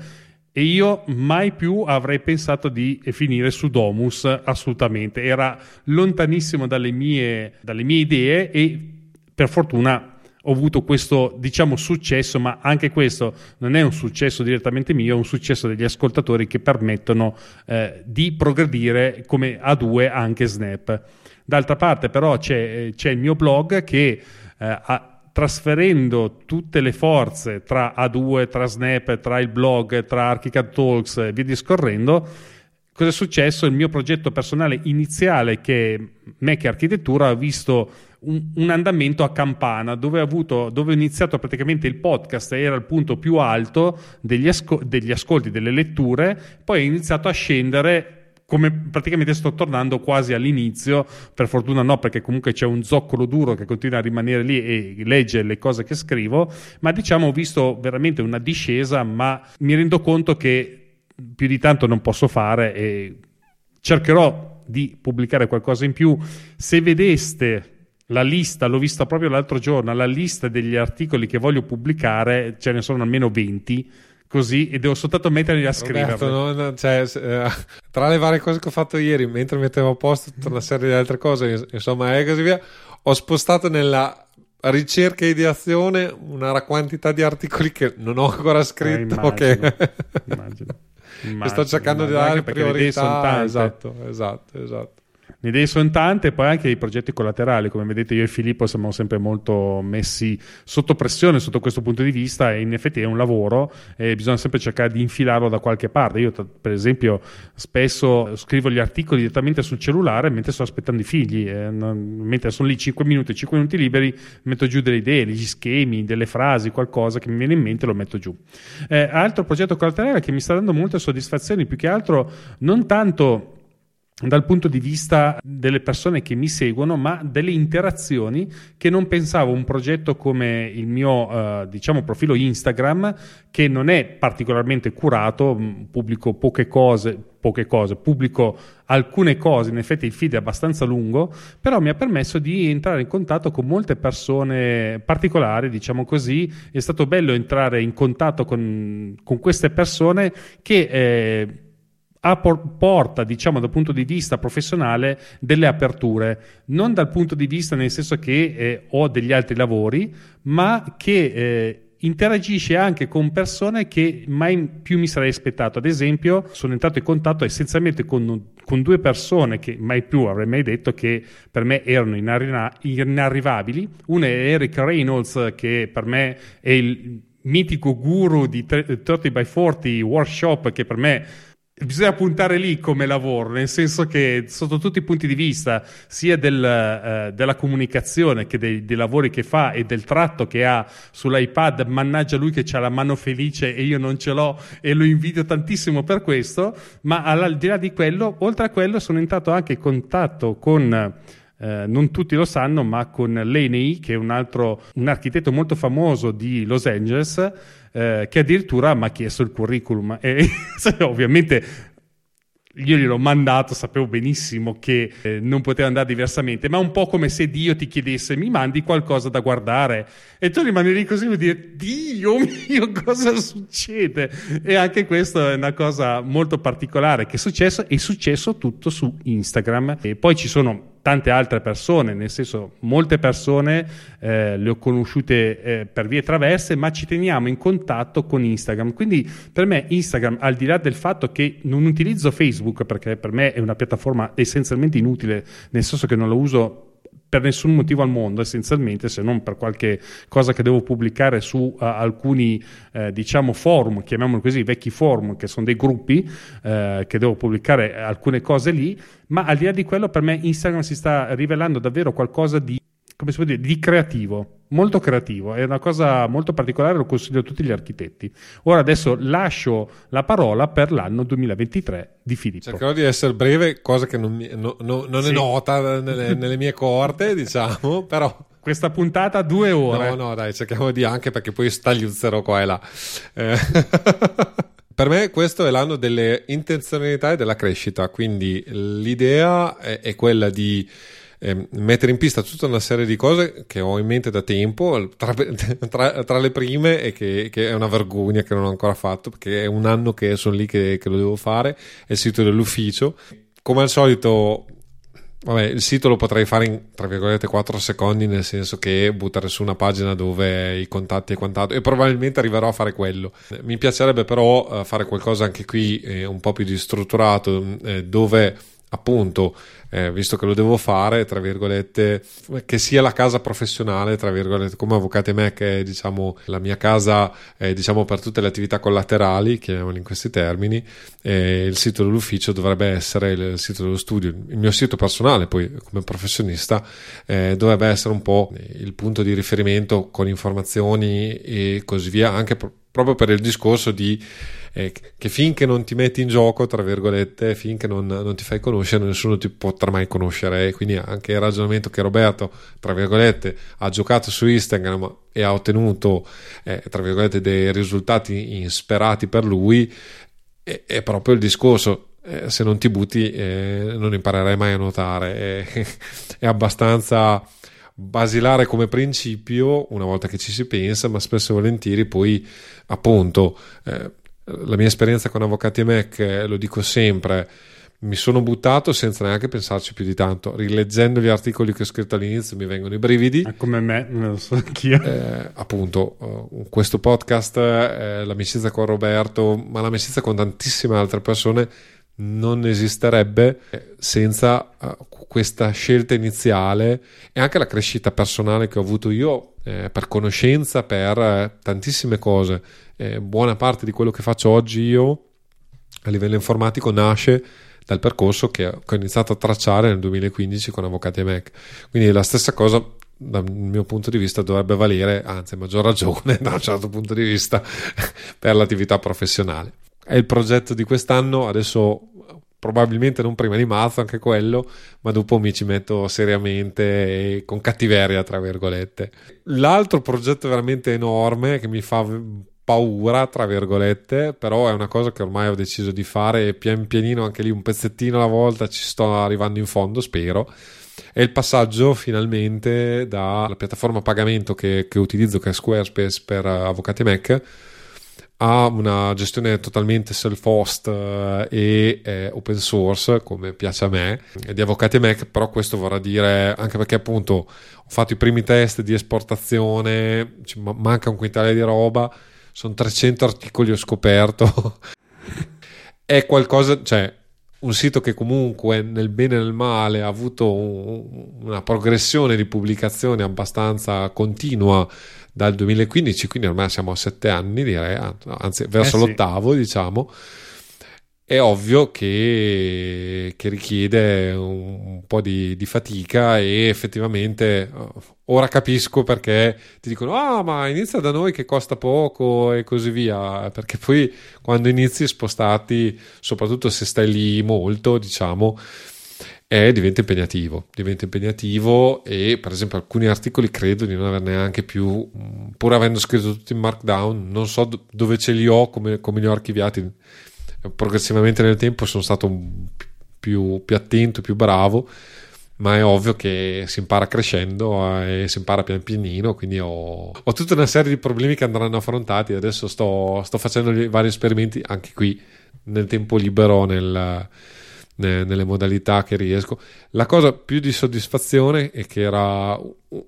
e io mai più avrei pensato di finire su Domus, assolutamente. Era lontanissimo dalle mie, dalle mie idee e per fortuna ho avuto questo diciamo successo, ma anche questo non è un successo direttamente mio, è un successo degli ascoltatori che permettono eh, di progredire come A2 anche Snap. D'altra parte però c'è, c'è il mio blog che eh, ha trasferendo tutte le forze tra A2, tra Snap, tra il blog, tra Archicad Talks e via discorrendo, cosa è successo? Il mio progetto personale iniziale, che Mac Architettura, ha visto un, un andamento a campana dove, avuto, dove, ho iniziato praticamente il podcast, era il punto più alto degli, asco- degli ascolti, delle letture, poi è iniziato a scendere come praticamente sto tornando quasi all'inizio, per fortuna no, perché comunque c'è un zoccolo duro che continua a rimanere lì e legge le cose che scrivo, ma diciamo ho visto veramente una discesa, ma mi rendo conto che più di tanto non posso fare e cercherò di pubblicare qualcosa in più. Se vedeste la lista, l'ho vista proprio l'altro giorno, la lista degli articoli che voglio pubblicare, ce ne sono almeno 20 così e devo soltanto metterli a scrivere. Cioè, eh, tra le varie cose che ho fatto ieri, mentre mettevo a posto tutta una serie di altre cose, insomma, e così via, ho spostato nella ricerca e ideazione una quantità di articoli che non ho ancora scritto. Eh, immagino, che... immagino, immagino, sto cercando immagino, di dare priorità. Esatto, esatto, esatto. Le idee sono tante, poi anche i progetti collaterali, come vedete io e Filippo siamo sempre molto messi sotto pressione sotto questo punto di vista e in effetti è un lavoro e bisogna sempre cercare di infilarlo da qualche parte. Io per esempio spesso scrivo gli articoli direttamente sul cellulare mentre sto aspettando i figli, eh, mentre sono lì 5 minuti, 5 minuti liberi, metto giù delle idee, degli schemi, delle frasi, qualcosa che mi viene in mente lo metto giù. Eh, altro progetto collaterale che mi sta dando molte soddisfazioni, più che altro non tanto dal punto di vista delle persone che mi seguono, ma delle interazioni che non pensavo un progetto come il mio eh, diciamo profilo Instagram che non è particolarmente curato, mm, pubblico poche cose, poche cose, pubblico alcune cose, in effetti il feed è abbastanza lungo, però mi ha permesso di entrare in contatto con molte persone particolari, diciamo così, è stato bello entrare in contatto con, con queste persone che eh, porta, diciamo, dal punto di vista professionale delle aperture, non dal punto di vista nel senso che eh, ho degli altri lavori, ma che eh, interagisce anche con persone che mai più mi sarei aspettato. Ad esempio, sono entrato in contatto essenzialmente con, con due persone che mai più avrei mai detto che per me erano inarri- inarrivabili. Una è Eric Reynolds, che per me è il mitico guru di 30 by 40 workshop, che per me Bisogna puntare lì come lavoro, nel senso che sotto tutti i punti di vista, sia del, uh, della comunicazione che dei, dei, lavori che fa e del tratto che ha sull'iPad, mannaggia lui che ha la mano felice e io non ce l'ho e lo invidio tantissimo per questo, ma al di là di quello, oltre a quello sono entrato anche in contatto con... Eh, non tutti lo sanno, ma con Laney, che è un altro un architetto molto famoso di Los Angeles, eh, che addirittura mi ha chiesto il curriculum. E ovviamente io gliel'ho mandato, sapevo benissimo che eh, non poteva andare diversamente, ma un po' come se Dio ti chiedesse mi mandi qualcosa da guardare? E tu rimani lì così e dire Dio mio cosa succede? E anche questa è una cosa molto particolare che è successo, è successo tutto su Instagram. E poi ci sono tante altre persone, nel senso molte persone eh, le ho conosciute eh, per vie traverse, ma ci teniamo in contatto con Instagram. Quindi per me Instagram, al di là del fatto che non utilizzo Facebook, perché per me è una piattaforma essenzialmente inutile, nel senso che non la uso per nessun motivo al mondo, essenzialmente, se non per qualche cosa che devo pubblicare su uh, alcuni, uh, diciamo, forum, chiamiamoli così, vecchi forum, che sono dei gruppi, uh, che devo pubblicare alcune cose lì, ma al di là di quello, per me Instagram si sta rivelando davvero qualcosa di come si può dire, di creativo, molto creativo, è una cosa molto particolare, lo consiglio a tutti gli architetti. Ora adesso lascio la parola per l'anno 2023 di Filippo. Cercherò di essere breve, cosa che non, mi, no, no, non sì. è nota nelle, nelle mie coorte, diciamo, però questa puntata due ore. No, no, dai, cerchiamo di anche perché poi stagliuzzerò qua e là. Eh. per me questo è l'anno delle intenzionalità e della crescita, quindi l'idea è, è quella di eh, mettere in pista tutta una serie di cose che ho in mente da tempo, tra, tra, tra le prime e che, che, è una vergogna che non ho ancora fatto perché è un anno che sono lì che, che lo devo fare, è il sito dell'ufficio. Come al solito Vabbè, il sito lo potrei fare in tra virgolette 4 secondi, nel senso che buttare su una pagina dove i contatti e quant'altro, e probabilmente arriverò a fare quello. Mi piacerebbe però uh, fare qualcosa anche qui eh, un po' più di strutturato, eh, dove appunto, eh, visto che lo devo fare, tra virgolette, che sia la casa professionale, tra virgolette, come Avvocati e me, è diciamo la mia casa, eh, diciamo per tutte le attività collaterali, chiamiamoli in questi termini, eh, il sito dell'ufficio dovrebbe essere il sito dello studio, il mio sito personale, poi come professionista, eh, dovrebbe essere un po' il punto di riferimento con informazioni e così via, anche pro- proprio per il discorso di eh, che finché non ti metti in gioco, tra virgolette, finché non, non, ti fai conoscere, nessuno ti potrà mai conoscere. quindi anche il ragionamento che Roberto, tra virgolette, ha giocato su Instagram e ha ottenuto, eh, tra virgolette, dei risultati insperati per lui, è, è proprio il discorso. Eh, se non ti butti, eh, non imparerai mai a nuotare. È, è abbastanza basilare come principio una volta che ci si pensa, ma spesso e volentieri poi appunto eh, la mia esperienza con Avvocati e Mac, eh, lo dico sempre, mi sono buttato senza neanche pensarci più di tanto. Rileggendo gli articoli che ho scritto all'inizio mi vengono i brividi. Ah, come me, lo so anch'io. Eh, appunto, uh, questo podcast, eh, l'amicizia con Roberto, ma l'amicizia con tantissime altre persone non esisterebbe senza uh, questa scelta iniziale e anche la crescita personale che ho avuto io eh, per conoscenza, per eh, tantissime cose eh, buona parte di quello che faccio oggi io a livello informatico nasce dal percorso che ho iniziato a tracciare nel 2015 con Avvocati e Mac. Quindi la stessa cosa dal mio punto di vista dovrebbe valere, anzi maggior ragione da un certo punto di vista, per l'attività professionale. È il progetto di quest'anno, adesso probabilmente non prima di marzo anche quello, ma dopo mi ci metto seriamente e con cattiveria, tra virgolette. L'altro progetto veramente enorme che mi fa paura, tra virgolette, però è una cosa che ormai ho deciso di fare pian pianino anche lì un pezzettino alla volta ci sto arrivando in fondo, spero. È il passaggio finalmente dalla piattaforma pagamento che, che utilizzo, che è Squarespace per Avvocati Mac, ha una gestione totalmente self-host eh, e open source, come piace a me, di Avvocati Mac, però questo vorrà dire anche perché appunto ho fatto i primi test di esportazione, manca un quintale di roba, sono 300 articoli ho scoperto. È qualcosa, cioè un sito che comunque nel bene e nel male ha avuto un, una progressione di pubblicazione abbastanza continua dal 2015, quindi ormai siamo a sette anni, direi, anzi verso eh sì. l'ottavo, diciamo. È ovvio che, che richiede un, un po' di, di, fatica e effettivamente ora capisco perché ti dicono ah ma inizia da noi che costa poco e così via perché poi quando inizi spostati soprattutto se stai lì molto diciamo è, diventa impegnativo diventa impegnativo e per esempio alcuni articoli credo di non averne neanche più pur avendo scritto tutto in markdown non so dove ce li ho come, come li ho archiviati progressivamente nel tempo sono stato più, più attento più bravo ma è ovvio che si impara crescendo eh, e si impara pian pianino, quindi ho, ho, tutta una serie di problemi che andranno affrontati. Adesso sto, sto facendo vari esperimenti anche qui nel tempo libero, nel, nelle modalità che riesco. La cosa più di soddisfazione e che era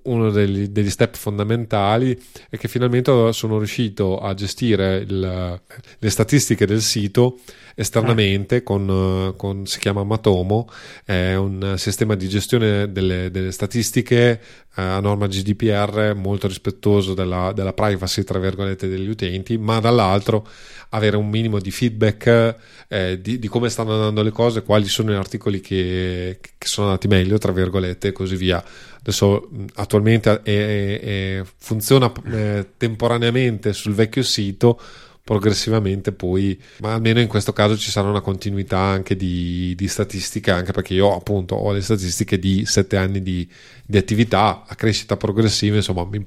uno degli, degli, step fondamentali è che finalmente sono riuscito a gestire il, le statistiche del sito esternamente con, con, si chiama Matomo è un sistema di gestione delle, delle statistiche eh, a norma GDPR molto rispettoso della, della privacy tra virgolette degli utenti ma dall'altro avere un minimo di feedback eh, di, di, come stanno andando le cose, quali sono gli articoli che, che sono andati meglio, tra virgolette, e così via. Adesso attualmente è, è, funziona eh, temporaneamente sul vecchio sito, progressivamente poi, ma almeno in questo caso ci sarà una continuità anche di, di statistiche, anche perché io appunto ho le statistiche di sette anni di, di attività a crescita progressiva, insomma, mi,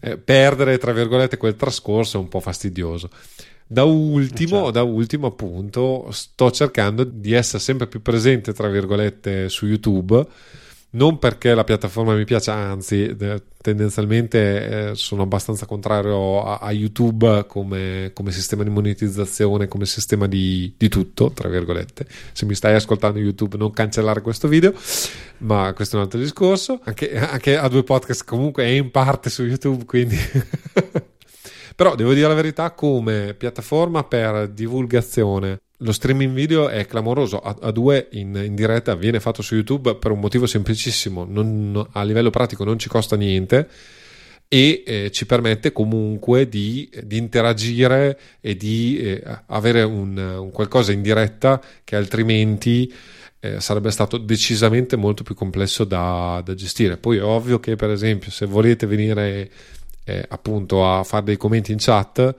eh, perdere tra virgolette quel trascorso è un po' fastidioso. Da ultimo, certo. da ultimo, appunto, sto cercando di essere sempre più presente, tra virgolette, su YouTube. Non perché la piattaforma mi piace, anzi, tendenzialmente eh, sono abbastanza contrario a, a YouTube come, come, sistema di monetizzazione, come sistema di, di, tutto, tra virgolette. Se mi stai ascoltando YouTube, non cancellare questo video, ma questo è un altro discorso. Anche, anche a due podcast, comunque, è in parte su YouTube, quindi. Però devo dire la verità, come piattaforma per divulgazione lo streaming video è clamoroso a, a due in, in, diretta viene fatto su youtube per un motivo semplicissimo non, a livello pratico non ci costa niente e eh, ci permette comunque di, di interagire e di eh, avere un, un, qualcosa in diretta che altrimenti eh, sarebbe stato decisamente molto più complesso da, da, gestire. Poi è ovvio che per esempio se volete venire eh, appunto a fare dei commenti in chat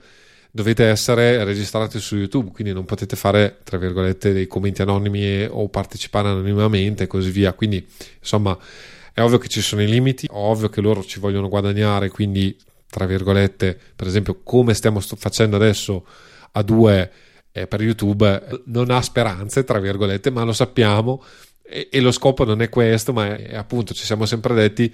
dovete essere registrati su YouTube, quindi non potete fare, tra virgolette, dei commenti anonimi o partecipare anonimamente e così via. Quindi, insomma, è ovvio che ci sono i limiti, è ovvio che loro ci vogliono guadagnare, quindi, tra virgolette, per esempio, come stiamo facendo adesso a due eh, per YouTube, non ha speranze, tra virgolette, ma lo sappiamo e, e lo scopo non è questo, ma è, appunto ci siamo sempre detti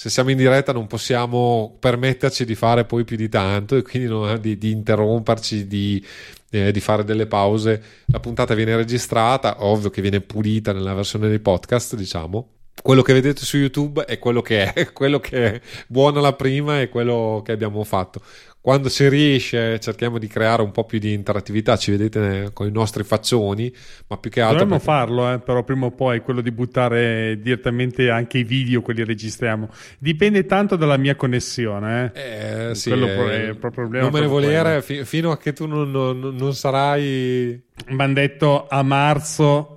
se siamo in diretta non possiamo permetterci di fare poi più di tanto e quindi non, di, di, interromperci, di, eh, di, fare delle pause. La puntata viene registrata, ovvio che viene pulita nella versione dei podcast, diciamo. Quello che vedete su YouTube è quello che è, quello che è buono la prima e quello che abbiamo fatto quando si riesce cerchiamo di creare un po' più di interattività, ci vedete con i nostri faccioni, ma più che altro... Dovremmo perché... farlo, eh, però prima o poi quello di buttare direttamente anche i video, quelli registriamo. Dipende tanto dalla mia connessione. Eh. Eh, sì, quello è il problema. Non me ne volere fi- fino a che tu non, non, non sarai... Mi hanno detto a marzo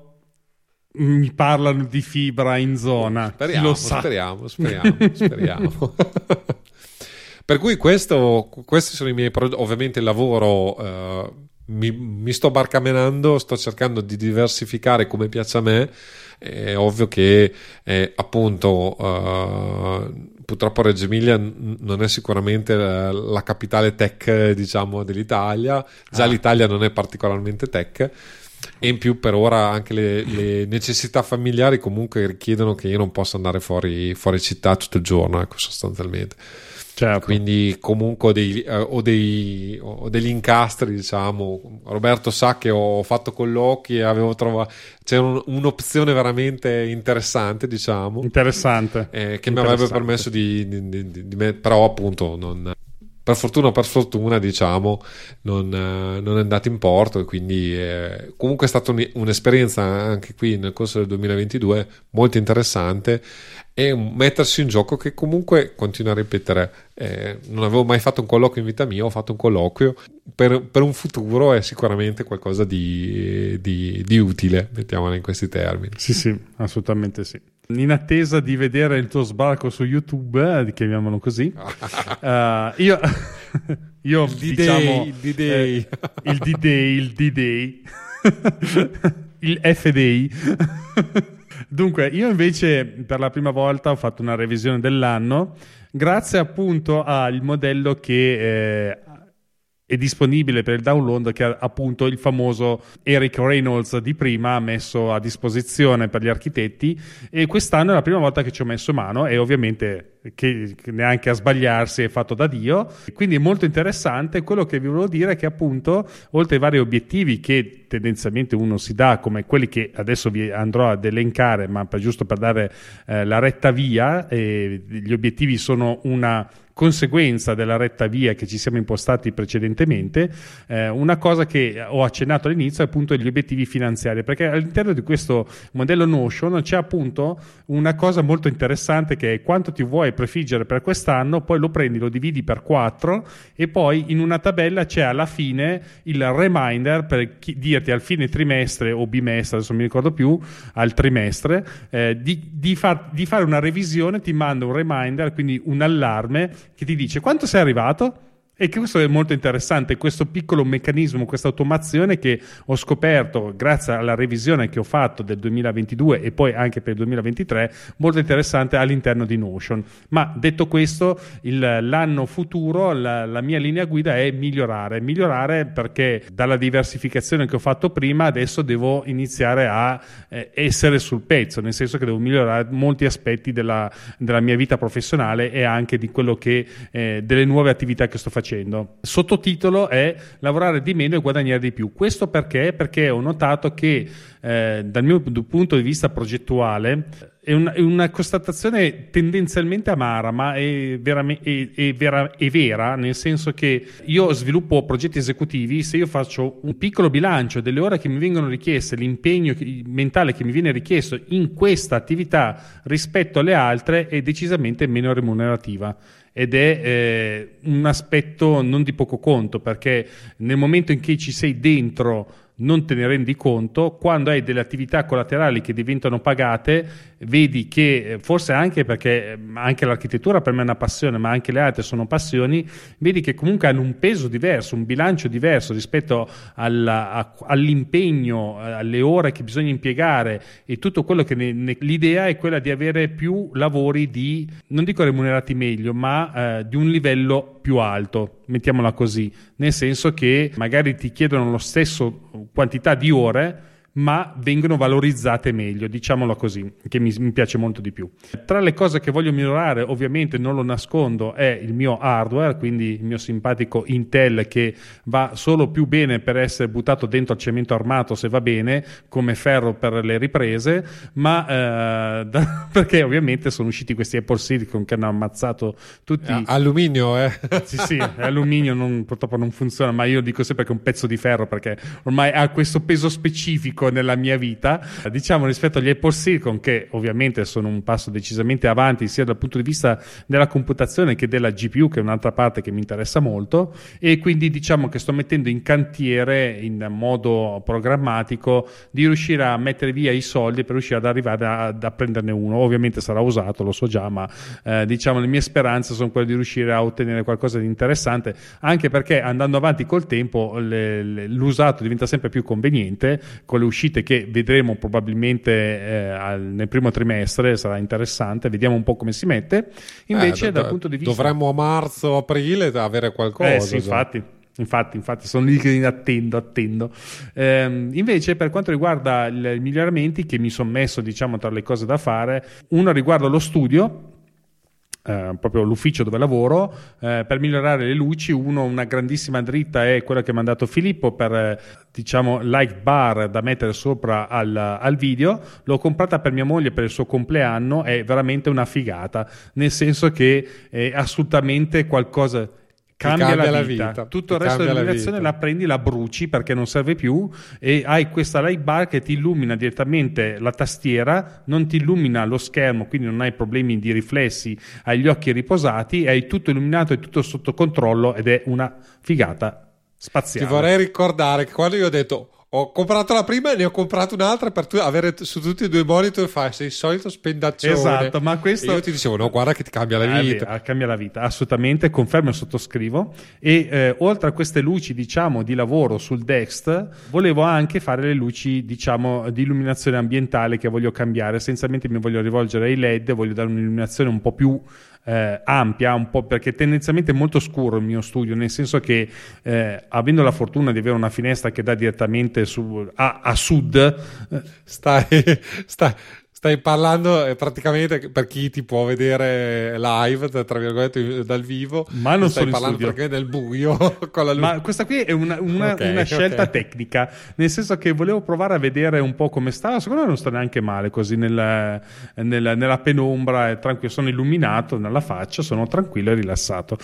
mi parlano di fibra in zona. Speriamo, speriamo, speriamo, speriamo. Per cui questo, questi sono i miei progetti. Ovviamente il lavoro eh, mi, mi, sto barcamenando, sto cercando di diversificare come piace a me. È ovvio che eh, appunto uh, purtroppo Reggio Emilia non è sicuramente la, la capitale tech diciamo dell'Italia, già ah. l'Italia non è particolarmente tech e in più per ora anche le, le, necessità familiari comunque richiedono che io non possa andare fuori, fuori città tutto il giorno, ecco sostanzialmente. Certo. Quindi comunque dei, eh, ho, dei, ho degli incastri, diciamo. Roberto sa che ho fatto colloqui e avevo trovato... C'è un, un'opzione veramente interessante, diciamo. Interessante. Eh, che mi avrebbe permesso di, di, di, di, Però appunto non per fortuna o per sfortuna, diciamo, non, eh, non, è andato in porto e quindi eh, comunque è stata un, un'esperienza anche qui nel corso del 2022 molto interessante e mettersi in gioco che comunque, continuo a ripetere, eh, non avevo mai fatto un colloquio in vita mia, ho fatto un colloquio per, per un futuro è sicuramente qualcosa di, di, di utile, mettiamola in questi termini. Sì, sì, assolutamente sì in attesa di vedere il tuo sbarco su YouTube, eh, chiamiamolo così, uh, io, io il diciamo, D-Day, il D-Day, eh, il D-Day, il D-Day, il F-Day. Dunque, io invece per la prima volta ho fatto una revisione dell'anno grazie appunto al modello che eh, è disponibile per il download che appunto il famoso Eric Reynolds di prima ha messo a disposizione per gli architetti e quest'anno è la prima volta che ci ho messo mano e ovviamente che, neanche a sbagliarsi è fatto da Dio. Quindi è molto interessante. Quello che vi volevo dire è che appunto oltre ai vari obiettivi che tendenzialmente uno si dà come quelli che adesso vi andrò ad elencare ma per, giusto per dare eh, la retta via eh, gli obiettivi sono una conseguenza della retta via che ci siamo impostati precedentemente, eh, una cosa che ho accennato all'inizio è appunto gli obiettivi finanziari, perché all'interno di questo modello Notion c'è appunto una cosa molto interessante che è quanto ti vuoi prefiggere per quest'anno, poi lo prendi, lo dividi per 4 e poi in una tabella c'è alla fine il reminder per chi, dirti al fine trimestre o bimestre, adesso non mi ricordo più, al trimestre, eh, di, di, far, di fare una revisione, ti manda un reminder, quindi un allarme che ti dice quanto sei arrivato e questo è molto interessante, questo piccolo meccanismo, questa automazione che ho scoperto grazie alla revisione che ho fatto del 2022 e poi anche per il 2023, molto interessante all'interno di Notion. Ma detto questo, il, l'anno futuro, la, la, mia linea guida è migliorare. Migliorare perché dalla diversificazione che ho fatto prima, adesso devo iniziare a eh, essere sul pezzo, nel senso che devo migliorare molti aspetti della, della mia vita professionale e anche di quello che, eh, delle nuove attività che sto facendo facendo. Sottotitolo è lavorare di meno e guadagnare di più. Questo perché? Perché ho notato che eh, dal mio punto di vista progettuale è una, è una constatazione tendenzialmente amara, ma è, verame, è, è, vera, è, vera, nel senso che io sviluppo progetti esecutivi, se io faccio un piccolo bilancio delle ore che mi vengono richieste, l'impegno mentale che mi viene richiesto in questa attività rispetto alle altre è decisamente meno remunerativa ed è eh, un aspetto non di poco conto perché nel momento in cui ci sei dentro non te ne rendi conto, quando hai delle attività collaterali che diventano pagate, vedi che eh, forse anche perché eh, anche l'architettura per me è una passione, ma anche le altre sono passioni, vedi che comunque hanno un peso diverso, un bilancio diverso rispetto alla, a, all'impegno, eh, alle ore che bisogna impiegare e tutto quello che ne, ne, l'idea è quella di avere più lavori di, non dico remunerati meglio, ma eh, di un livello più alto, mettiamola così, nel senso che magari ti chiedono lo stesso quantità di ore ma vengono valorizzate meglio, diciamolo così, che mi, mi, piace molto di più. Tra le cose che voglio migliorare, ovviamente non lo nascondo, è il mio hardware, quindi il mio simpatico Intel che va solo più bene per essere buttato dentro al cemento armato se va bene, come ferro per le riprese, ma eh, da, perché ovviamente sono usciti questi Apple Silicon che hanno ammazzato tutti. Eh, alluminio, eh? Sì, sì, alluminio non, purtroppo non funziona, ma io dico sempre che è un pezzo di ferro perché ormai ha questo peso specifico unico nella mia vita, diciamo rispetto agli Apple Silicon che ovviamente sono un passo decisamente avanti sia dal punto di vista della computazione che della GPU che è un'altra parte che mi interessa molto. E quindi diciamo che sto mettendo in cantiere in modo programmatico di riuscire a mettere via i soldi per riuscire ad arrivare a, a prenderne uno, ovviamente sarà usato, lo so già, ma eh, diciamo le mie speranze sono quelle di riuscire a ottenere qualcosa di interessante anche perché andando avanti col tempo le, le, l'usato diventa sempre più conveniente con le uscite che vedremo probabilmente eh, al, nel primo trimestre, sarà interessante, vediamo un po' come si mette. Invece, eh, dal punto di vista. Dovremmo a marzo, aprile avere qualcosa. Eh sì, infatti. Infatti, infatti, sono lì che attendo, attendo. Eh, invece, per quanto riguarda i miglioramenti che mi sono messo, diciamo, tra le cose da fare, uno riguarda lo studio eh, proprio l'ufficio dove lavoro eh, per migliorare le luci. Uno, una grandissima dritta è quella che mi ha mandato Filippo per eh, diciamo light bar da mettere sopra al, al, video. L'ho comprata per mia moglie per il suo compleanno, è veramente una figata, nel senso che è assolutamente qualcosa Cambia, cambia, la vita. vita. Tutto il resto dell'illuminazione la, la, prendi, la bruci perché non serve più e hai questa light bar che ti illumina direttamente la tastiera, non ti illumina lo schermo, quindi non hai problemi di riflessi, hai gli occhi riposati, hai tutto illuminato e tutto sotto controllo ed è una figata spaziale. Ti vorrei ricordare che quando io ho detto ho comprato la prima e ne ho comprato un'altra per tu- avere t- su tutti e due i monitor fai sei il solito spendaccione. Esatto ma questo e io ti dicevo no guarda che ti cambia la vita. eh, cambia la vita assolutamente confermo e sottoscrivo. E eh, oltre a queste luci diciamo di lavoro sul Dext volevo anche fare le luci diciamo di illuminazione ambientale che voglio cambiare. Essenzialmente mi voglio rivolgere ai led voglio dare un'illuminazione un po' più eh, ampia, un po' perché tendenzialmente è molto scuro il mio studio, nel senso che eh, avendo la fortuna di avere una finestra che dà direttamente su, a, a, sud, eh, stai, stai, Stai parlando eh, praticamente per chi ti può vedere live, tra virgolette, dal vivo. Ma non stai parlando praticamente del buio con la luce. Ma questa qui è una, una, okay, una scelta okay. tecnica, nel senso che volevo provare a vedere un po' come stava. Secondo me non sta neanche male così nel, nel, nella penombra, tranquillo, sono illuminato nella faccia, sono tranquillo e rilassato.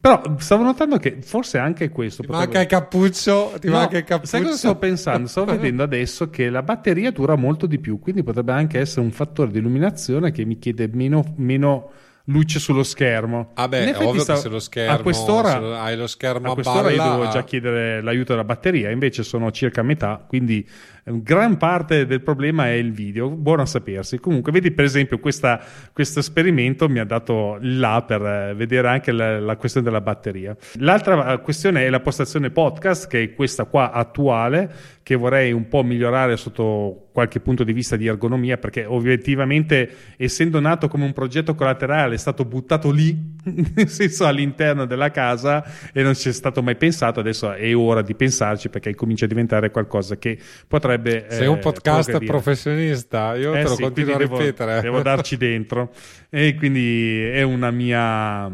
Però stavo notando che forse anche questo. Ti potrebbe... manca il cappuccio. Ti no, manca il cappuccio. Sai cosa sto pensando? Sto vedendo adesso che la batteria dura molto di più, quindi potrebbe anche essere un fattore di illuminazione che mi chiede meno, meno luce sullo schermo. Ah ovvio stavo... che se lo schermo, a quest'ora, hai lo schermo a quest'ora io devo già chiedere l'aiuto della batteria, invece sono circa a metà, quindi gran parte del problema è il video, buono a sapersi. Comunque, vedi per esempio questo esperimento mi ha dato là per eh, vedere anche la, la, questione della batteria. L'altra eh, questione è la postazione podcast, che è questa qua attuale, che vorrei un po' migliorare sotto qualche punto di vista di ergonomia, perché obiettivamente essendo nato come un progetto collaterale è stato buttato lì, nel senso all'interno della casa e non ci è stato mai pensato, adesso è ora di pensarci perché comincia a diventare qualcosa che potrebbe. Sei un eh, podcast professionista, io eh te lo sì, continuo a devo, ripetere. Devo darci dentro e quindi è una mia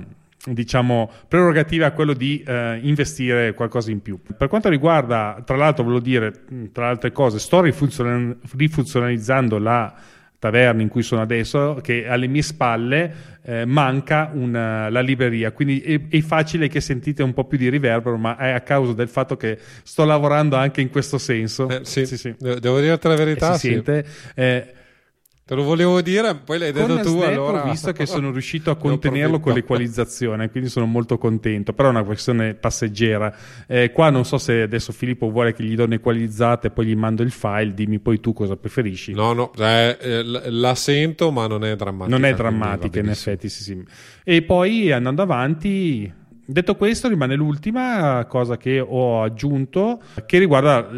diciamo prerogativa quello di eh, investire qualcosa in più. Per quanto riguarda, tra l'altro, volevo dire, tra le altre cose, sto rifunzionalizzando la taverna in cui sono adesso, che alle mie spalle eh, manca una, la libreria, quindi è, è, facile che sentite un po' più di riverbero, ma è a causa del fatto che sto lavorando anche in questo senso. Eh, sì. Sì, sì. Devo dirti la verità. si sente. Te lo volevo dire, poi l'hai detto tu. Allora... ho visto che sono riuscito a contenerlo con l'equalizzazione, quindi sono molto contento. Però è una questione passeggera. Eh, qua non so se adesso Filippo vuole che gli do un'equalizzata e poi gli mando il file. Dimmi poi tu cosa preferisci. No, no, eh, eh, la sento, ma non è drammatica. Non è drammatica, in effetti, sì, sì. E poi andando avanti. Detto questo, rimane l'ultima cosa che ho aggiunto che riguarda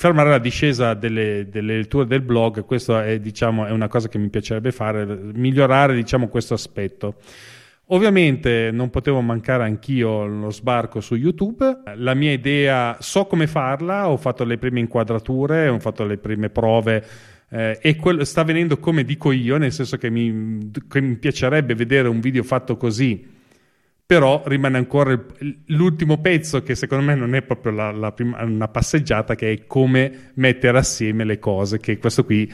fermare la discesa delle, delle, letture del blog, questa è, diciamo, è una cosa che mi piacerebbe fare, migliorare diciamo, questo aspetto. Ovviamente non potevo mancare anch'io lo sbarco su YouTube. La mia idea, so come farla, ho fatto le prime inquadrature, ho fatto le prime prove eh, e quello sta venendo come dico io, nel senso che mi, che mi piacerebbe vedere un video fatto così però rimane ancora l'ultimo pezzo che secondo me non è proprio la, la prima, una passeggiata che è come mettere assieme le cose che questo qui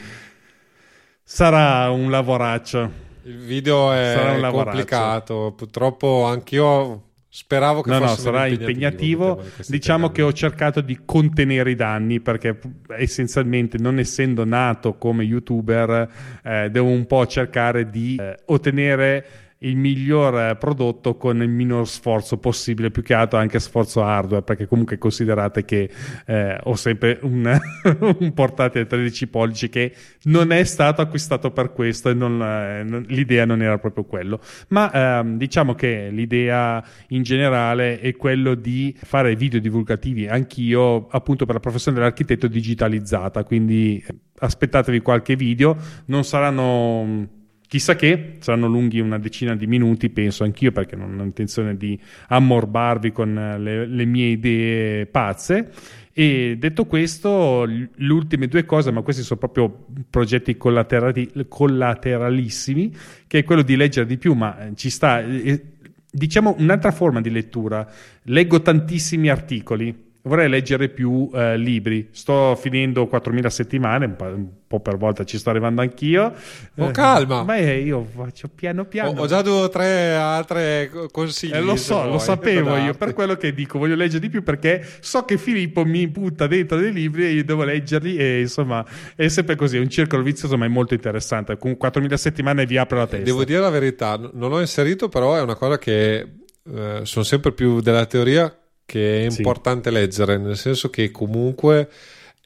sarà un lavoraccio il video è complicato purtroppo anch'io Speravo che no, fosse no, sarà impegnativo. impegnativo. Diciamo che ho cercato di contenere i danni perché essenzialmente, non essendo nato come youtuber, eh, devo un po' cercare di eh, ottenere il miglior eh, prodotto con il minor sforzo possibile, più che altro anche sforzo hardware, perché comunque considerate che eh, ho sempre un, un, portatile 13 pollici che non è stato acquistato per questo e non, eh, non, l'idea non era proprio quello. Ma ehm, diciamo che l'idea in generale è quello di fare video divulgativi, anch'io appunto per la professione dell'architetto digitalizzata, quindi eh, aspettatevi qualche video, non saranno Chissà che saranno lunghi una decina di minuti, penso anch'io, perché non ho intenzione di ammorbarvi con eh, le, le mie idee pazze. E detto questo, le ultime due cose, ma questi sono proprio progetti collaterali, collateralissimi, che è quello di leggere di più, ma ci sta. Eh, diciamo un'altra forma di lettura. Leggo tantissimi articoli vorrei leggere più eh, libri. Sto finendo 4.000 settimane, un po' per volta ci sto arrivando anch'io. Oh, eh, calma! Ma io faccio piano piano. Ho, ho già due o tre altre consigli. Eh, lo so, lo sapevo io, per quello che dico, voglio leggere di più perché so che Filippo mi butta dentro dei libri e io devo leggerli e insomma è sempre così, è un circolo vizioso ma è molto interessante. Con 4.000 settimane vi apre la testa. Devo dire la verità, non l'ho inserito però è una cosa che eh, sono sempre più della teoria che è importante sì. leggere, nel senso che comunque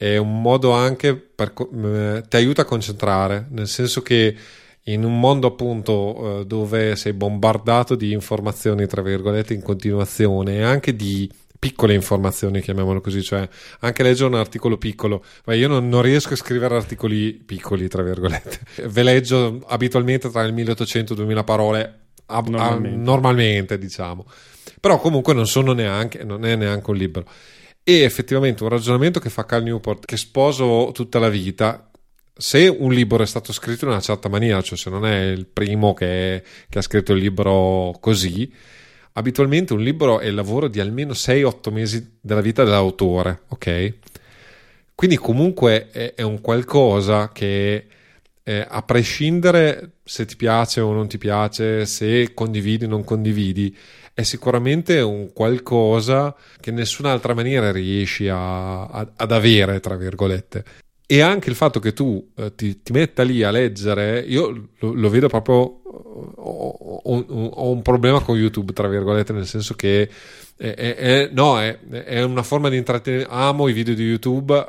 è un modo anche per eh, ti aiuta a concentrare, nel senso che in un mondo appunto eh, dove sei bombardato di informazioni tra virgolette in continuazione e anche di piccole informazioni, chiamiamolo così, cioè anche leggere un articolo piccolo, ma io non, non, riesco a scrivere articoli piccoli, tra virgolette, ve leggo abitualmente tra il 1800 e 2000 parole a, normalmente. A, normalmente, diciamo però comunque non sono neanche, non è neanche un libro. E effettivamente un ragionamento che fa Cal Newport, che sposo tutta la vita, se un libro è stato scritto in una certa maniera, cioè se non è il primo che, che ha scritto il libro così, abitualmente un libro è il lavoro di almeno 6-8 mesi della vita dell'autore, ok? Quindi comunque è, è un qualcosa che eh, a prescindere se ti piace o non ti piace, se condividi o non condividi, è sicuramente un qualcosa che nessun'altra maniera riesci a, a, ad avere, tra virgolette. E anche il fatto che tu eh, ti, ti, metta lì a leggere, io lo, lo vedo proprio, ho, ho, ho, un problema con YouTube, tra virgolette, nel senso che è, è, è, no, è, una forma di intrattenimento, amo i video di YouTube,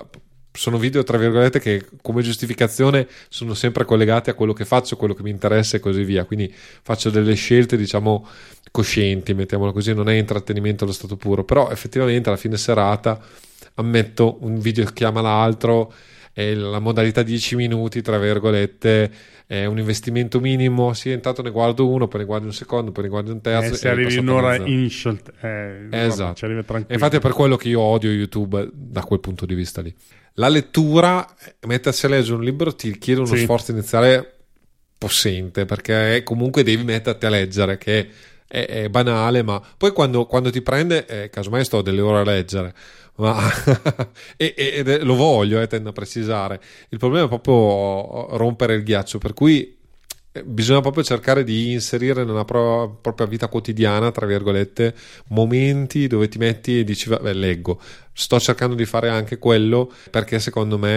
sono video tra virgolette che come giustificazione sono sempre collegati a quello che faccio, quello che mi interessa e così via. Quindi faccio delle scelte, diciamo, coscienti, mettiamolo così, non è intrattenimento allo stato puro, però effettivamente alla fine serata ammetto un video chiama l'altro e la modalità 10 minuti, tra virgolette, è un investimento minimo. Sì, intanto ne guardo uno, poi ne guardo un secondo, poi ne guardo un terzo. Eh, se arrivi un'ora in scelta, eh, esatto. Ci arriva tranquillo. Infatti, è per quello che io odio YouTube da quel punto di vista lì. La lettura, mettersi a leggere un libro ti chiede uno sì. sforzo iniziale possente perché comunque devi metterti a leggere che è, è banale ma poi quando, quando ti prende eh, casomai sto delle ore a leggere ma e, e, lo voglio eh, tendo a precisare. Il problema è proprio rompere il ghiaccio per cui bisogna proprio cercare di inserire nella pro- propria vita quotidiana, tra virgolette, momenti dove ti metti e dici, vabbè, leggo. Sto cercando di fare anche quello perché secondo me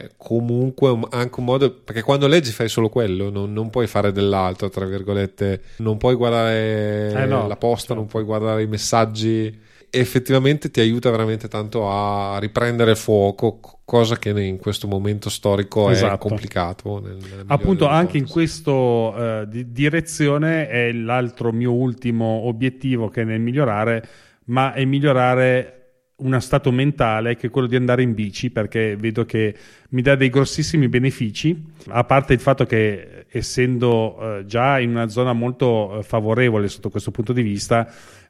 è comunque anche un modo, perché quando leggi fai solo quello, non, non puoi fare dell'altro, tra virgolette, non puoi guardare eh no, la posta, certo. non puoi guardare i messaggi effettivamente ti aiuta veramente tanto a riprendere fuoco, cosa che in questo momento storico esatto. è complicato. Nel, nel Appunto, anche in questa uh, di direzione è l'altro mio ultimo obiettivo che è nel migliorare, ma è migliorare uno stato mentale che è quello di andare in bici perché vedo che mi dà dei grossissimi benefici a parte il fatto che essendo uh, già in una zona molto uh, favorevole sotto questo punto di vista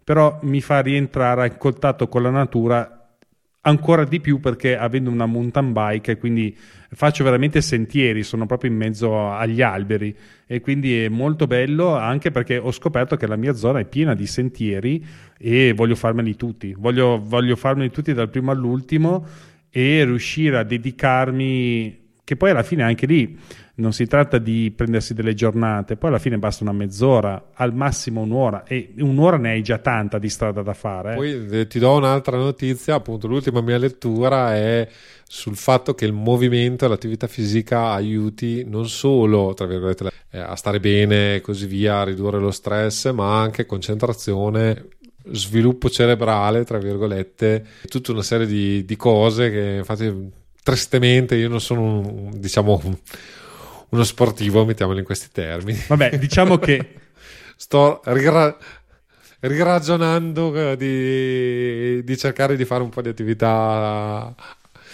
però mi fa rientrare in contatto con la natura ancora di più perché avendo una mountain bike quindi faccio veramente sentieri, sono proprio in mezzo agli alberi. E quindi è molto bello anche perché ho scoperto che la mia zona è piena di sentieri e voglio farmeli tutti, voglio, voglio farmeli tutti dal primo all'ultimo e riuscire a dedicarmi che poi alla fine anche lì non si tratta di prendersi delle giornate, poi alla fine basta una mezz'ora, al massimo un'ora, e un'ora ne hai già tanta di strada da fare. Eh. Poi eh, ti do un'altra notizia, appunto l'ultima mia lettura è sul fatto che il movimento e l'attività fisica aiuti non solo eh, a stare bene e così via, a ridurre lo stress, ma anche concentrazione, sviluppo cerebrale, tra virgolette, tutta una serie di, di cose che infatti tristemente io non sono un, diciamo uno sportivo, mettiamolo in questi termini. Vabbè, diciamo che sto rigra- riragionando di, di, cercare di fare un po' di attività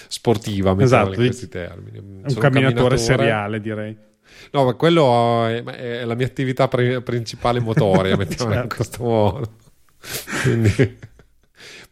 sportiva, mettiamolo esatto, in questi termini. Un camminatore, camminatore seriale, direi. No, ma quello è, è la mia attività pre- principale motoria, mettiamola certo. in questo modo. Quindi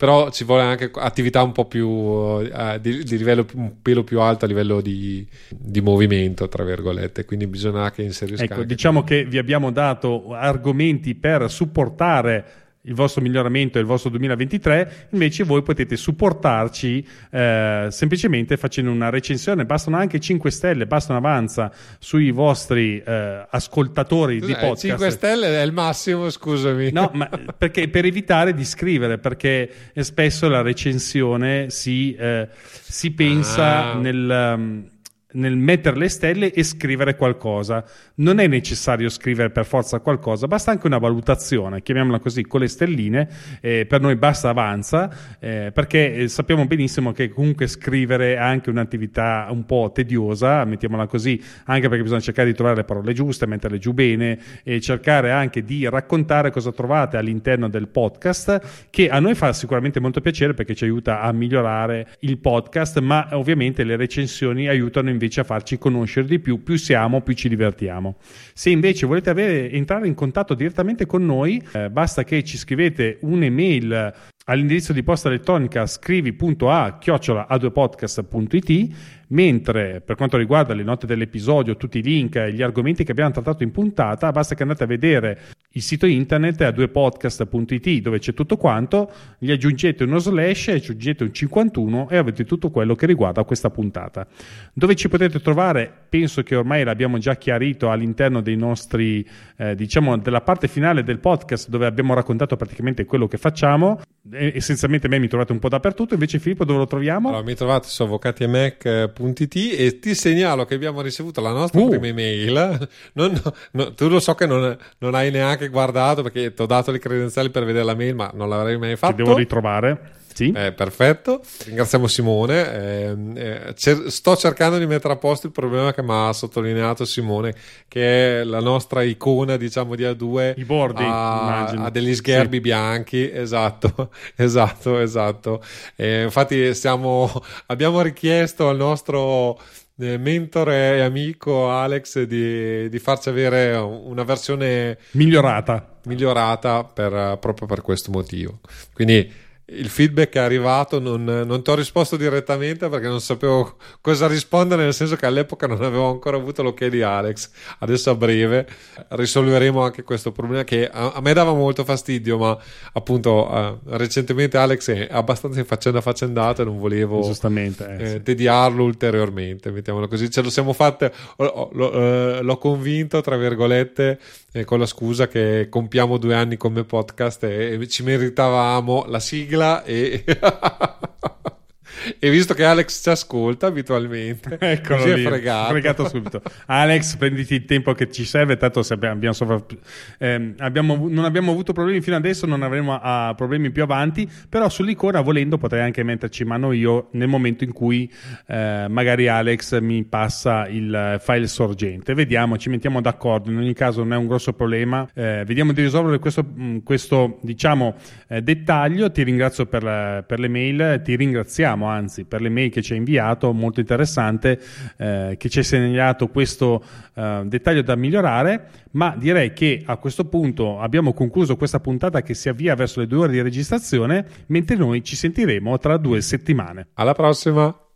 però ci vuole anche attività un po' più uh, di, di, livello un pelo più alto a livello di, di movimento, tra virgolette, quindi bisogna che inserisca. Ecco, diciamo che vi abbiamo dato argomenti per supportare il vostro miglioramento e il vostro 2023, invece voi potete supportarci eh, semplicemente facendo una recensione, bastano anche 5 stelle, basta un avanza sui vostri eh, ascoltatori Scusa, di podcast. 5 stelle è il massimo, scusami. No, ma perché, per evitare di scrivere, perché spesso la recensione si, eh, si pensa ah. nel... Um, nel mettere le stelle e scrivere qualcosa. Non è necessario scrivere per forza qualcosa, basta anche una valutazione, chiamiamola così, con le stelline, eh, per noi basta avanza, eh, perché eh, sappiamo benissimo che comunque scrivere è anche un'attività un po' tediosa, mettiamola così, anche perché bisogna cercare di trovare le parole giuste, metterle giù bene e cercare anche di raccontare cosa trovate all'interno del podcast, che a noi fa sicuramente molto piacere perché ci aiuta a migliorare il podcast, ma ovviamente le recensioni aiutano invece invece a farci conoscere di più, più siamo, più ci divertiamo. Se invece volete avere, entrare in contatto direttamente con noi, eh, basta che ci scrivete un'email all'indirizzo di posta elettronica scrivi.a chiocciola a2podcast.it mentre per quanto riguarda le note dell'episodio, tutti i link e gli argomenti che abbiamo trattato in puntata, basta che andate a vedere il sito internet a 2podcast.it dove c'è tutto quanto, gli aggiungete uno slash, aggiungete un 51 e avete tutto quello che riguarda questa puntata. Dove ci potete trovare, penso che ormai l'abbiamo già chiarito all'interno dei nostri, eh, diciamo, della parte finale del podcast dove abbiamo raccontato praticamente quello che facciamo. E, essenzialmente me mi trovate un po' dappertutto, invece Filippo dove lo troviamo? Allora, mi trovate su avvocatiemac.it e ti segnalo che abbiamo ricevuto la nostra uh. prima email. Non, no, tu lo so che non, non, hai neanche guardato perché ti ho dato le credenziali per vedere la mail, ma non l'avrei mai fatto. Ci devo ritrovare. Sì. Eh, perfetto, ringraziamo Simone. Eh, eh, cer- sto cercando di mettere a posto il problema che mi ha sottolineato Simone, che è la nostra icona, diciamo, di A2. I bordi, ha, ha degli sgherbi sì. bianchi, esatto, esatto, esatto. infatti stiamo, abbiamo richiesto al nostro eh, mentore e amico Alex di, di, farci avere una versione migliorata, migliorata per, proprio per questo motivo. Quindi il feedback è arrivato, non, non ti ho risposto direttamente perché non sapevo cosa rispondere, nel senso che all'epoca non avevo ancora avuto l'ok di Alex. Adesso a breve risolveremo anche questo problema che a, a me dava molto fastidio, ma appunto uh, recentemente Alex è abbastanza in faccenda faccendato e non volevo eh, eh, sì. tediarlo ulteriormente, mettiamolo così. Ce lo siamo fatte, l'ho, l'ho, l'ho convinto, tra virgolette, eh, con la scusa che compiamo due anni come podcast e, e ci meritavamo la sigla e E visto che Alex ci ascolta abitualmente, Eccolo lì, è fregato. fregato subito. Alex, prenditi il tempo che ci serve, tanto abbiamo, abbiamo, sovra... eh, abbiamo, non abbiamo avuto problemi fino adesso, non avremo uh, problemi più avanti, però sull'icona volendo potrei anche metterci mano io nel momento in cui eh, magari Alex mi passa il file sorgente. Vediamo, ci mettiamo d'accordo, in ogni caso non è un grosso problema, eh, vediamo di risolvere questo, mm, questo diciamo, eh, dettaglio, ti ringrazio per, per le mail, ti ringraziamo anzi per le mail che ci ha inviato, molto interessante, eh, che ci ha segnalato questo eh, dettaglio da migliorare, ma direi che a questo punto abbiamo concluso questa puntata che si avvia verso le due ore di registrazione, mentre noi ci sentiremo tra due settimane. Alla prossima!